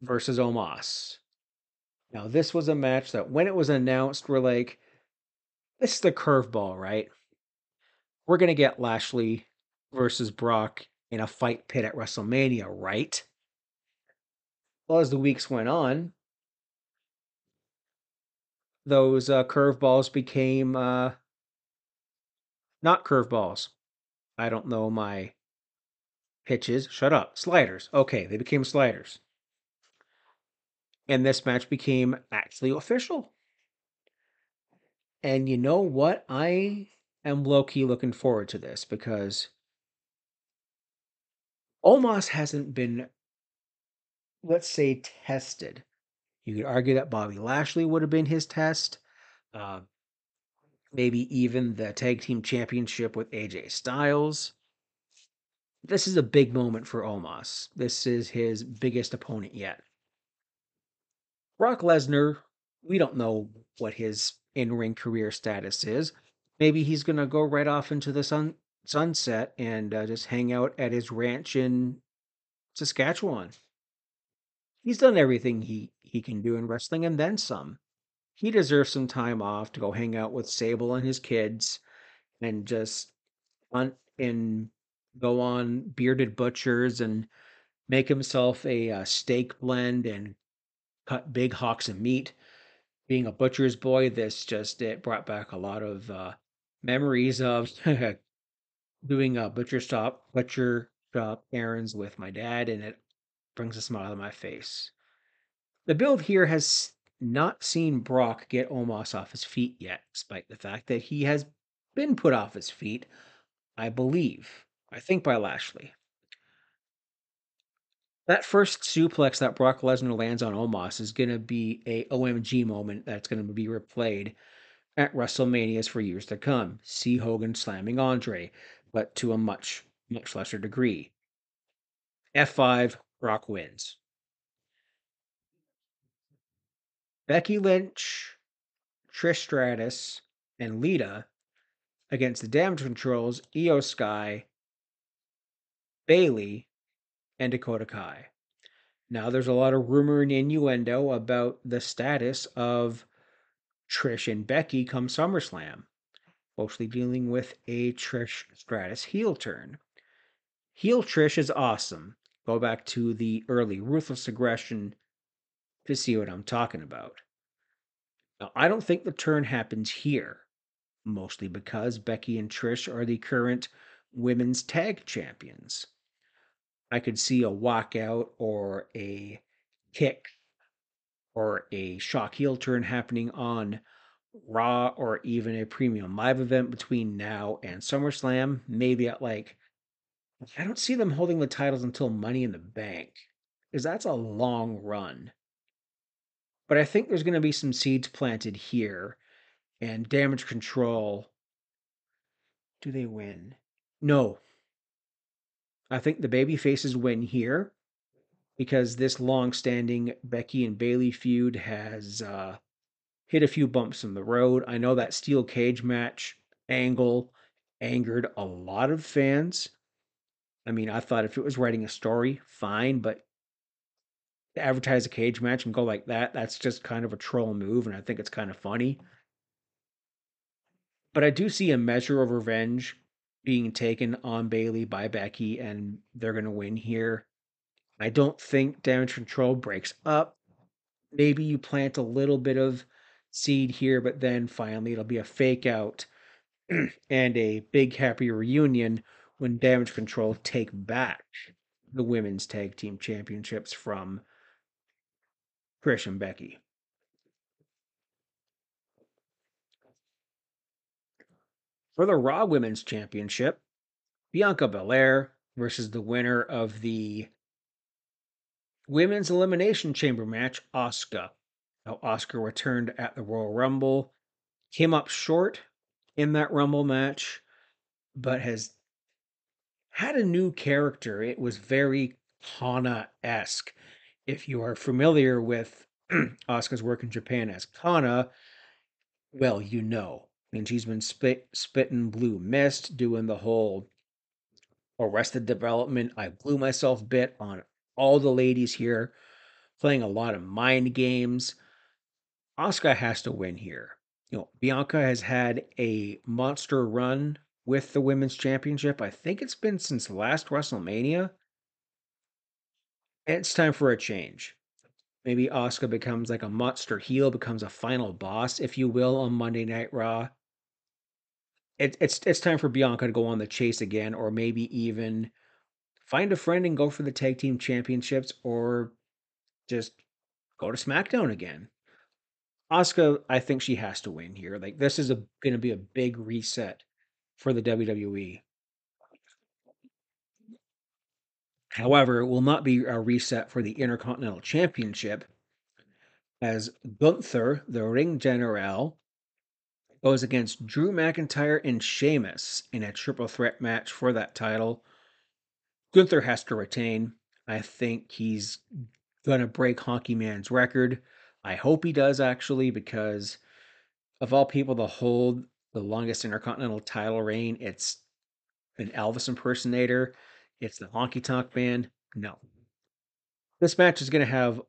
Speaker 1: versus Omos. Now, this was a match that when it was announced, we're like, this is the curveball, right? We're going to get Lashley versus Brock in a fight pit at WrestleMania, right? Well, as the weeks went on, those uh, curveballs became uh, not curveballs. I don't know my pitches. Shut up. Sliders. Okay, they became sliders and this match became actually official. And you know what? I am low key looking forward to this because Omos hasn't been, let's say, tested. You could argue that Bobby Lashley would have been his test. Uh, maybe even the tag team championship with AJ Styles. This is a big moment for Omos. This is his biggest opponent yet. Brock Lesnar, we don't know what his in ring career status is. Maybe he's going to go right off into the sun sunset and uh, just hang out at his ranch in Saskatchewan. He's done everything he, he can do in wrestling and then some. He deserves some time off to go hang out with Sable and his kids and just hunt and go on bearded butchers and make himself a, a uh, steak blend and cut big hawks of meat. Being a butcher's boy, this just it brought back a lot of uh, memories of doing a butcher stop butcher shop errands with my dad, and it brings a smile to my face. The build here has not seen Brock get Omos off his feet yet, despite the fact that he has been put off his feet, I believe. I think by Lashley. That first suplex that Brock Lesnar lands on Omos is going to be a OMG moment that's going to be replayed at WrestleManias for years to come. See Hogan slamming Andre, but to a much, much lesser degree. F5, Brock wins. Becky Lynch, Trish Stratus, and Lita against the Damage Controls, Iyo Sky, Bayley, and Dakota Kai. Now, there's a lot of rumor and innuendo about the status of Trish and Becky come SummerSlam, mostly dealing with a Trish Stratus heel turn. Heel Trish is awesome. Go back to the early Ruthless Aggression to see what I'm talking about. Now, I don't think the turn happens here, mostly because Becky and Trish are the current women's tag champions. I could see a walkout or a kick or a shock heel turn happening on Raw or even a premium live event between now and SummerSlam. Maybe at like, I don't see them holding the titles until Money in the Bank, because that's a long run. But I think there's going to be some seeds planted here, and damage control. Do they win? No, I think the baby faces win here because this long-standing Becky and Bayley feud has uh, hit a few bumps in the road. I know that steel cage match angle angered a lot of fans. I mean, I thought if it was writing a story, fine, but to advertise a cage match and go like that, that's just kind of a troll move, and I think it's kind of funny. But I do see a measure of revenge being taken on Bayley by Becky, and they're going to win here. I don't think damage control breaks up. Maybe you plant a little bit of seed here, but then finally it'll be a fake out and a big happy reunion when damage control take back the women's tag team championships from Trish and Becky. For the Raw Women's Championship, Bianca Belair versus the winner of the Women's Elimination Chamber match, Asuka. Now, Asuka returned at the Royal Rumble, came up short in that Rumble match, but has had a new character. It was very Kana esque. If you are familiar with Asuka's work in Japan as Kana, well, you know and she's been spit spitting blue mist, doing the whole arrested development. I blue myself bit on all the ladies here, playing a lot of mind games. Asuka has to win here. You know, Bianca has had a monster run with the women's championship. I think it's been since last WrestleMania. It's time for a change. Maybe Asuka becomes like a monster heel, becomes a final boss, if you will, on Monday Night Raw it, it's it's time for Bianca to go on the chase again, or maybe even find a friend and go for the tag team championships, or just go to SmackDown again. Asuka, I think she has to win here. Like this is going to be a big reset for the WWE. However, it will not be a reset for the Intercontinental Championship, as Gunther, the ring general, goes against Drew McIntyre and Sheamus in a triple threat match for that title. Gunther has to retain. I think he's going to break Honky Man's record. I hope he does actually, because of all people to hold the longest intercontinental title reign, it's an Elvis impersonator. It's the Honky Tonk Man. No. This match is going to have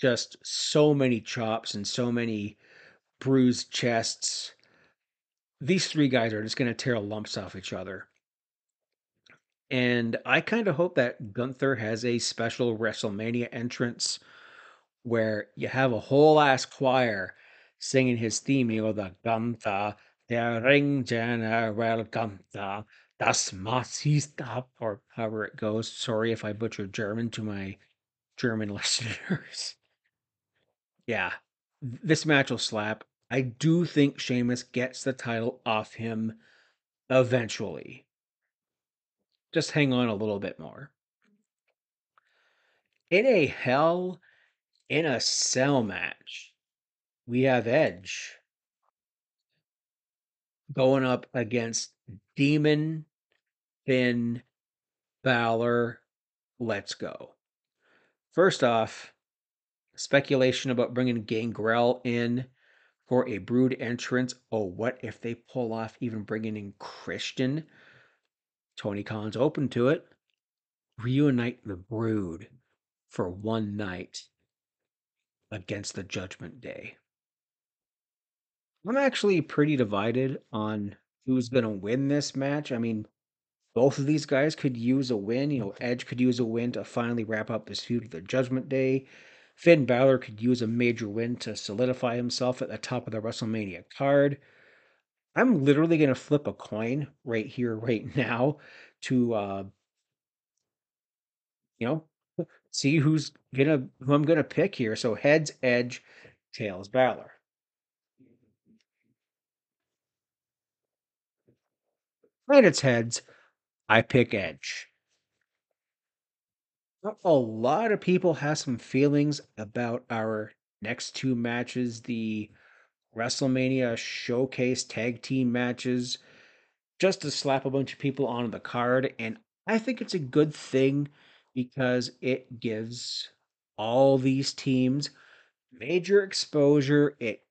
Speaker 1: just so many chops and so many bruised chests. These three guys are just going to tear lumps off each other. And I kind of hope that Gunther has a special WrestleMania entrance where you have a whole ass choir singing his theme, you know, the Gunther, the Ring General Gunther, Das Stop, or however it goes. Sorry if I butchered German to my German listeners. yeah, this match will slap. I do think Sheamus gets the title off him eventually. Just hang on a little bit more. In a Hell in a Cell match, we have Edge going up against Demon Finn Balor. Let's go. First off, speculation about bringing Gangrel in for a brood entrance. Oh, what if they pull off even bringing in Christian? Tony Collins open to it. Reunite the brood for one night against the Judgment Day. I'm actually pretty divided on who's going to win this match. I mean, both of these guys could use a win. You know, Edge could use a win to finally wrap up this feud with the Judgment Day. Finn Balor could use a major win to solidify himself at the top of the WrestleMania card. I'm literally going to flip a coin right here, right now, to uh, you know see who's gonna who I'm gonna pick here. So heads Edge, tails Balor. And it's heads. I pick Edge. A lot of people have some feelings about our next two matches, the WrestleMania showcase tag team matches, just to slap a bunch of people on the card. And I think it's a good thing because it gives all these teams major exposure. It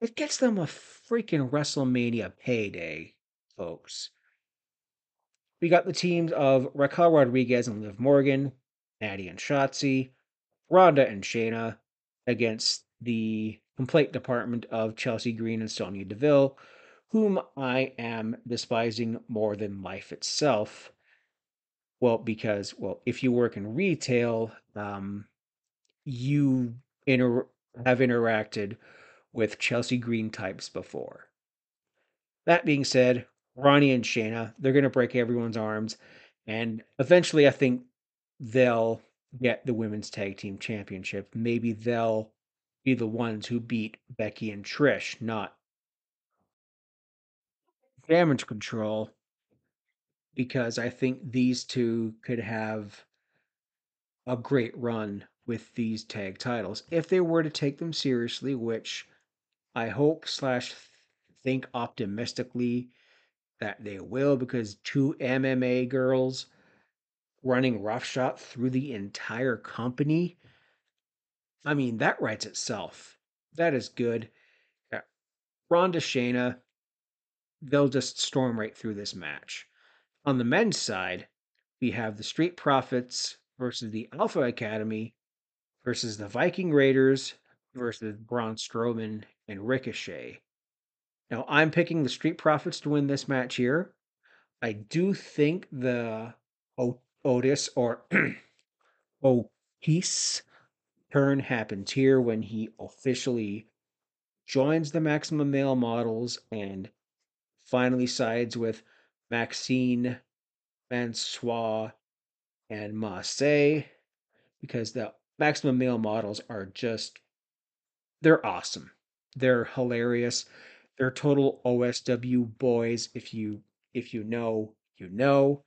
Speaker 1: it gets them a freaking WrestleMania payday, folks. We got the teams of Raquel Rodriguez and Liv Morgan, Natty and Shotzi, Ronda and Shayna against the complaint department of Chelsea Green and Sonya Deville, whom I am despising more than life itself. Well, because, well, if you work in retail, um, you inter- have interacted with Chelsea Green types before. That being said, Ronnie and Shayna, they're going to break everyone's arms. And eventually, I think they'll get the women's tag team championship. Maybe they'll be the ones who beat Becky and Trish, not damage control, because I think these two could have a great run with these tag titles if they were to take them seriously, which I hope slash think optimistically that they will, because two MMA girls running roughshod through the entire company. I mean, that writes itself. That is good. Yeah. Ronda Shayna, they'll just storm right through this match. On the men's side, we have the Street Profits versus the Alpha Academy versus the Viking Raiders versus Braun Strowman and Ricochet. Now, I'm picking the Street Profits to win this match here. I do think the Otis or Otis turn happens here when he officially joins the Maximum Male Models and finally sides with Maxine, Francois, and Massey because the Maximum Male Models are just they're awesome. They're hilarious. They're total OSW boys. If you if you know, you know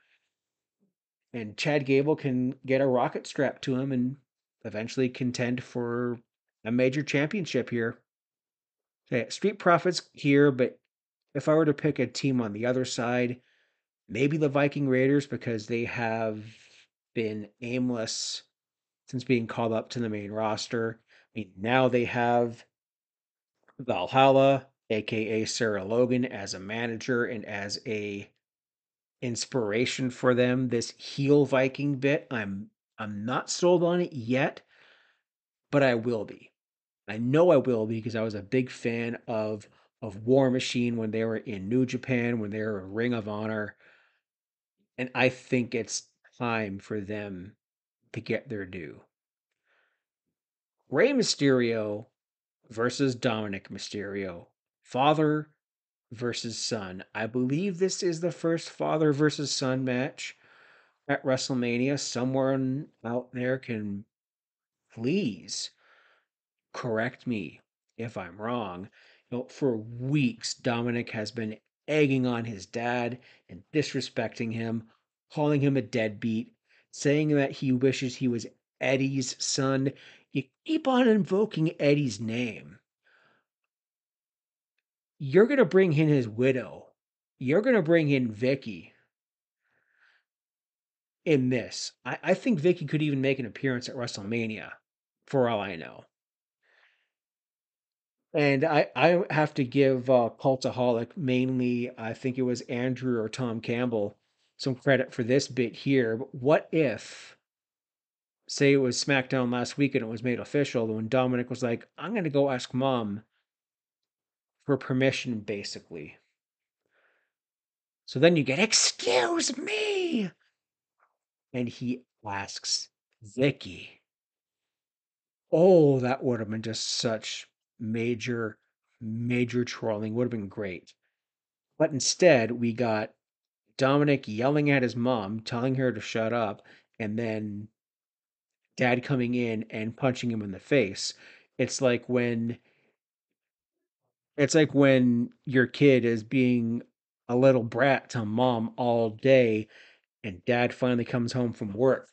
Speaker 1: and Chad Gable can get a rocket strapped to him and eventually contend for a major championship here. Okay, Street Profits here, but if I were to pick a team on the other side, maybe the Viking Raiders because they have been aimless since being called up to the main roster. I mean, now they have Valhalla, aka Sarah Logan, as a manager and as a inspiration for them. This heel Viking bit, I'm I'm not sold on it yet, but I will be. I know I will be because I was a big fan of of War Machine when they were in New Japan, when they were in Ring of Honor. And I think it's time for them to get their due. Rey Mysterio versus Dominic Mysterio, father versus son. I believe this is the first father versus son match at WrestleMania. Someone out there can please correct me if I'm wrong. You know, for weeks, Dominic has been egging on his dad and disrespecting him, calling him a deadbeat, saying that he wishes he was Eddie's son. You keep on invoking Eddie's name. You're going to bring in his widow. You're going to bring in Vicky in this. I, I think Vicky could even make an appearance at WrestleMania, for all I know. And I, I have to give uh, Cultaholic, mainly, I think it was Andrew or Tom Campbell, some credit for this bit here. But what if, say it was SmackDown last week and it was made official, when Dominic was like, I'm going to go ask mom for permission, basically. So then you get, Excuse me! And he asks Vicky. Oh, that would have been just such major, major trolling. Would have been great. But instead, we got Dominic yelling at his mom, telling her to shut up, and then dad coming in and punching him in the face. It's like when it's like when your kid is being a little brat to mom all day and dad finally comes home from work.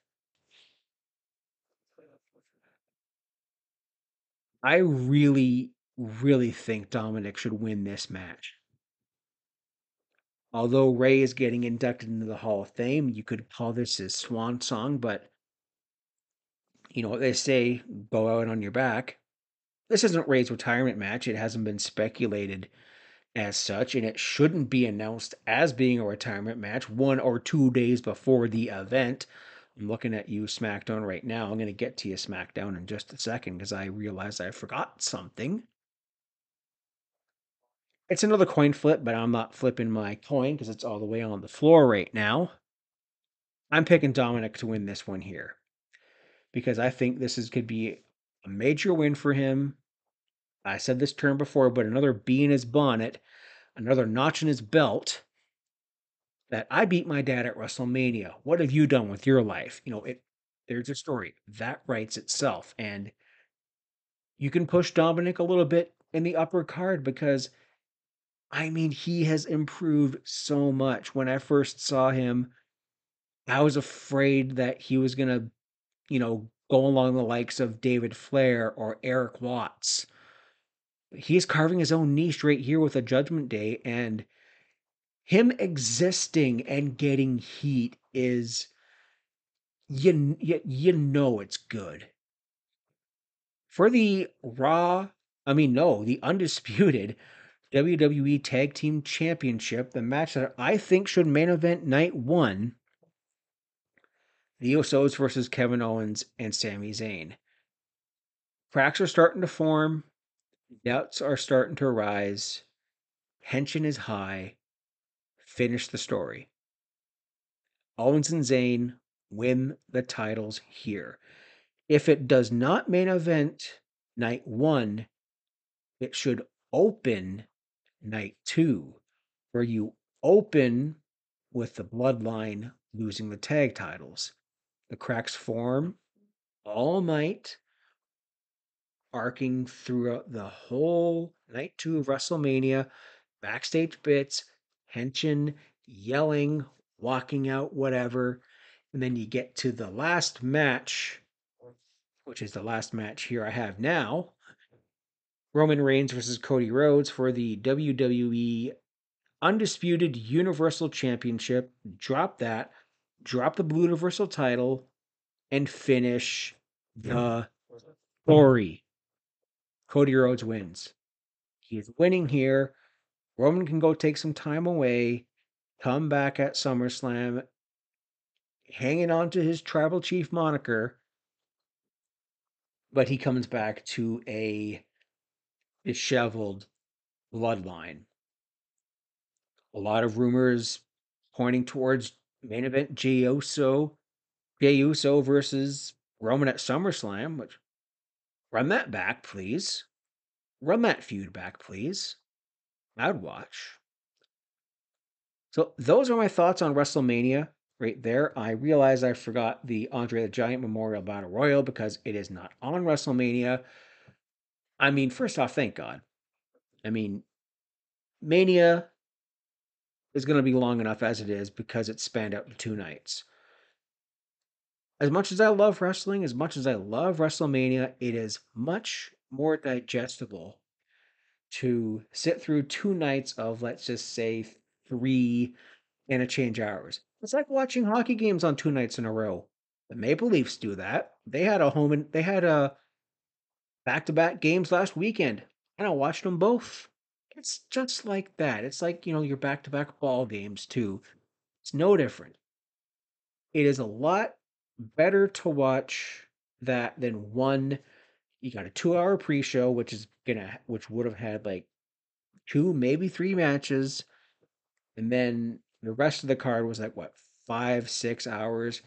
Speaker 1: I really, really think Dominic should win this match. Although Ray is getting inducted into the Hall of Fame, you could call this his swan song, but you know what they say, go out on your back. This isn't Ray's retirement match. It hasn't been speculated as such, and it shouldn't be announced as being a retirement match one or two days before the event. I'm looking at you, SmackDown, right now. I'm going to get to you, SmackDown, in just a second because I realized I forgot something. It's another coin flip, but I'm not flipping my coin because it's all the way on the floor right now. I'm picking Dominic to win this one here because I think this is could be a major win for him. I said this term before, but another bee in his bonnet, another notch in his belt. That I beat my dad at WrestleMania. What have you done with your life? You know, it. There's a story that writes itself, and you can push Dominic a little bit in the upper card because, I mean, he has improved so much. When I first saw him, I was afraid that he was gonna, you know, go along the likes of David Flair or Erik Watts he's carving his own niche right here with a Judgment Day, and him existing and getting heat is you you, you know it's good. For the Raw, I mean no, the undisputed WWE Tag Team Championship, the match that I think should main event night 1, the Usos versus Kevin Owens and Sami Zayn. Cracks are starting to form. Doubts are starting to arise. Tension is high. Finish the story. Owens and Zayn win the titles here. If it does not main event night one, it should open night two, where you open with the bloodline losing the tag titles. The cracks form all night arcing throughout the whole night two of WrestleMania, backstage bits, tension, yelling, walking out, whatever. And then you get to the last match, which is the last match here I have now Roman Reigns versus Cody Rhodes for the WWE Undisputed Universal Championship. Drop that, drop the Blue Universal title, and finish the story. Cody Rhodes wins. He is winning here. Roman can go take some time away, come back at SummerSlam, hanging on to his tribal chief moniker, but he comes back to a disheveled bloodline. A lot of rumors pointing towards main event Jey Uso, Jey Uso versus Roman at SummerSlam, which Run that back, please. Run that feud back, please. I'd watch. So those are my thoughts on WrestleMania right there. I realize I forgot the Andre the Giant Memorial Battle Royal because it is not on WrestleMania. I mean, first off, thank God. I mean, Mania is going to be long enough as it is because it's spanned out two nights. As much as I love wrestling, as much as I love WrestleMania, it is much more digestible to sit through two nights of, let's just say, three and a change hours. It's like watching hockey games on two nights in a row. The Maple Leafs do that. They had a home and they had a back-to-back games last weekend, and I watched them both. It's just like that. It's like, you know, your back-to-back ball games too. It's no different. It is a lot better to watch that than one you got a 2-hour pre-show which is to which would have had like two maybe three matches and then the rest of the card was like what 5 6 hours?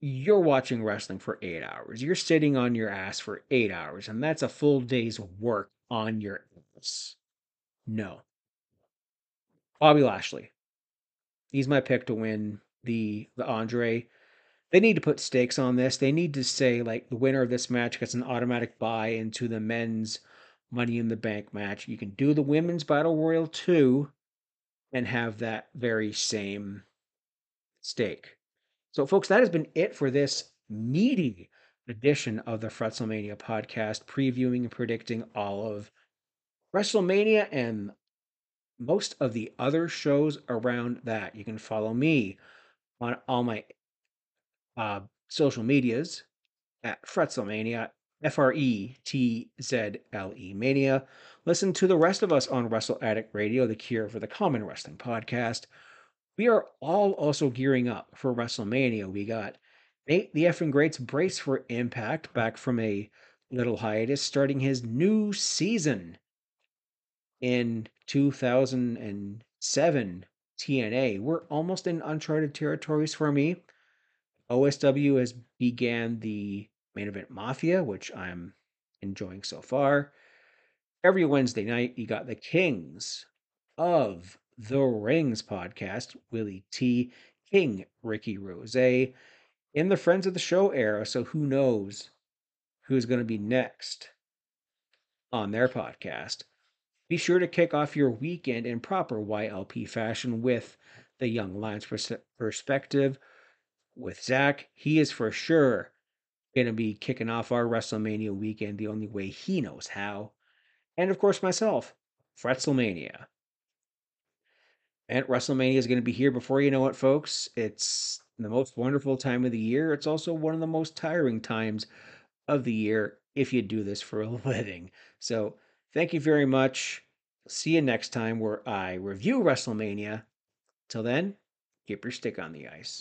Speaker 1: You're watching wrestling for 8 hours. You're sitting on your ass for 8 hours and that's a full day's work on your ass. No. Bobby Lashley. He's my pick to win the the Andre they need to put stakes on this. They need to say like the winner of this match gets an automatic buy into the men's Money in the Bank match. You can do the women's Battle Royal too and have that very same stake. So, folks, that has been it for this meaty edition of the Fretzlemania podcast, previewing and predicting all of WrestleMania and most of the other shows around that. You can follow me on all my uh, social medias at Fretzlemania, F R E T Z L E Mania. Listen to the rest of us on Wrestle Addict Radio, the cure for the common wrestling podcast. We are all also gearing up for WrestleMania. We got Nate the effing greats brace for impact back from a little hiatus, starting his new season in 2007 TNA. We're almost in uncharted territories for me. OSW has began the main event Mafia, which I'm enjoying so far. Every Wednesday night, you got the Kings of the Rings podcast, Willie T, King Ricky Rose, in the Friends of the Show era. So who knows who's going to be next on their podcast? Be sure to kick off your weekend in proper YLP fashion with the Young Lions pers- perspective with Zach. He is for sure going to be kicking off our WrestleMania weekend the only way he knows how. And of course, myself, Fretzlemania. And WrestleMania is going to be here before you know it, folks. It's the most wonderful time of the year. It's also one of the most tiring times of the year if you do this for a living. So, thank you very much. See you next time where I review WrestleMania. Till then, keep your stick on the ice.